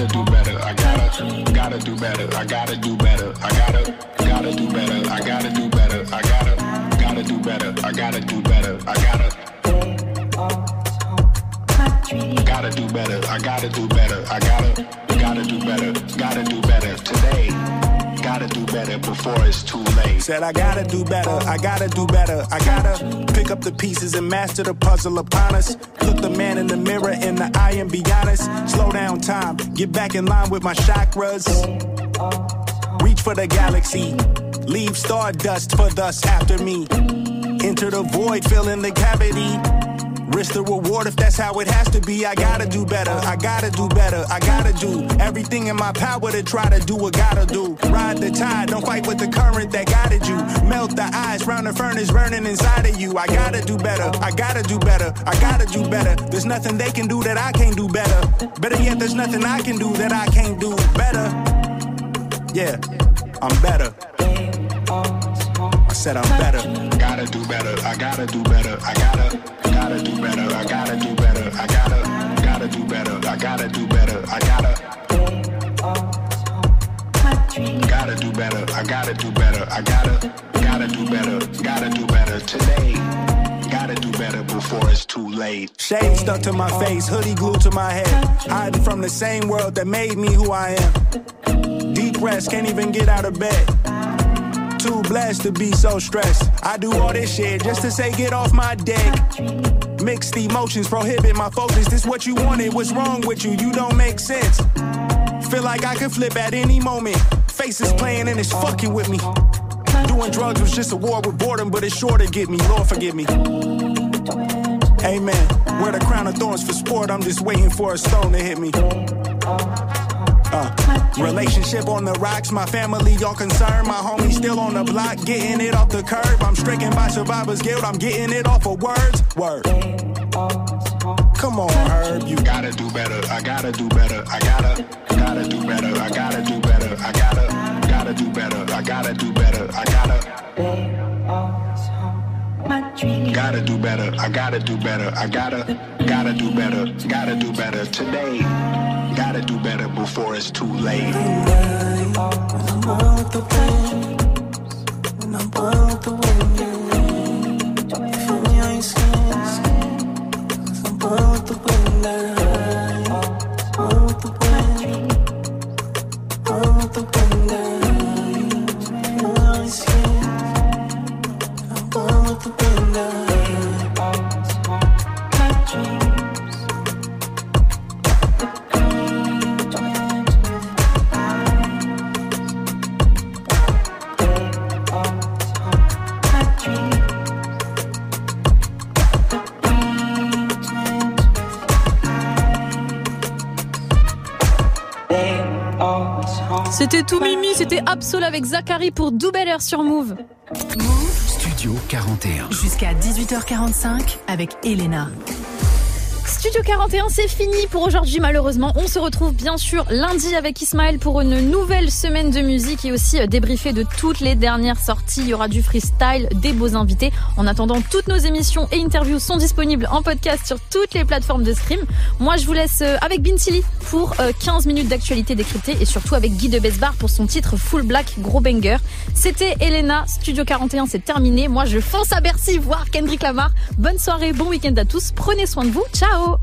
[SPEAKER 53] Gotta do better. I gotta, gotta do better. I gotta do better. I gotta, gotta do better. I gotta do better. I gotta, gotta do better. I gotta do better. I gotta. Gotta do better. I gotta do better. I gotta, gotta do better. Gotta do better today. Gotta do better before it's too late.
[SPEAKER 34] Said I gotta do better, I gotta do better. I gotta pick up the pieces and master the puzzle upon us. Look the man in the mirror in the eye and be honest. Slow down time, get back in line with my chakras. Reach for the galaxy, leave stardust for thus after me. Enter the void, fill in the cavity.
[SPEAKER 54] Risk the reward if that's how it has to be. I gotta do better. I gotta do better. I gotta do everything in my power to try to do what gotta do. Ride the tide, don't fight with the current that guided you. Melt the ice round the furnace burning inside of you. I gotta do better. I gotta do better. I gotta do better. There's nothing they can do that I can't do better. Better yet, there's nothing I can do that I can't do better. Yeah, I'm better. I said I'm better.
[SPEAKER 53] Gotta do better. I gotta do better. I gotta, gotta do better. I gotta do better. I gotta, gotta do better. I gotta do better. I gotta. Gotta do better. I gotta do better. I gotta, gotta do better. Gotta do better today. Gotta do better before it's too late.
[SPEAKER 54] Shade stuck to my face, hoodie glued to my head. Hiding from the same world that made me who I am. Depressed, can't even get out of bed. Too blessed to be so stressed. I do all this shit just to say get off my deck. Mixed emotions prohibit my focus. This what you wanted, what's wrong with you? You don't make sense. Feel like I could flip at any moment. Faces playing and it's fucking with me. Doing drugs was just a war with boredom, but it's sure to get me. Lord forgive me. Amen. Wear the crown of thorns for sport. I'm just waiting for a stone to hit me. Uh, relationship on the rocks, my family y'all concerned. My homie still on the block, getting it off the curb. I'm stricken by survivor's guilt, I'm getting it off of words. Word. Come on, Herb, you
[SPEAKER 53] gotta do better. I gotta do better. I gotta, gotta do better. I gotta do better. I gotta, gotta do better. I gotta do better. I gotta. Gotta do better. I gotta do better. I gotta, gotta do better. Gotta do better today. Gotta do better before it's too late.
[SPEAKER 51] When I'm born with the wind, when I'm born with the wind, yeah. If only I ain't scared, I'm born with the wind,
[SPEAKER 1] tout mimi, c'était Absol avec Zachary pour Do Better sur Move.
[SPEAKER 3] Studio 41.
[SPEAKER 2] Jusqu'à 18h45 avec Elena.
[SPEAKER 1] Studio 41, c'est fini pour aujourd'hui malheureusement. On se retrouve bien sûr lundi avec Ismaël pour une nouvelle semaine de musique et aussi euh, débriefer de toutes les dernières sorties. Il y aura du freestyle, des beaux invités. En attendant, toutes nos émissions et interviews sont disponibles en podcast sur toutes les plateformes de stream. Moi, je vous laisse euh, avec Bintili pour euh, 15 minutes d'actualité décryptée et surtout avec Guy de Besbar pour son titre Full Black Gros Banger. C'était Elena, Studio 41, c'est terminé. Moi, je fonce à Bercy voir Kendrick Lamar. Bonne soirée, bon week-end à tous. Prenez soin de vous. Ciao aku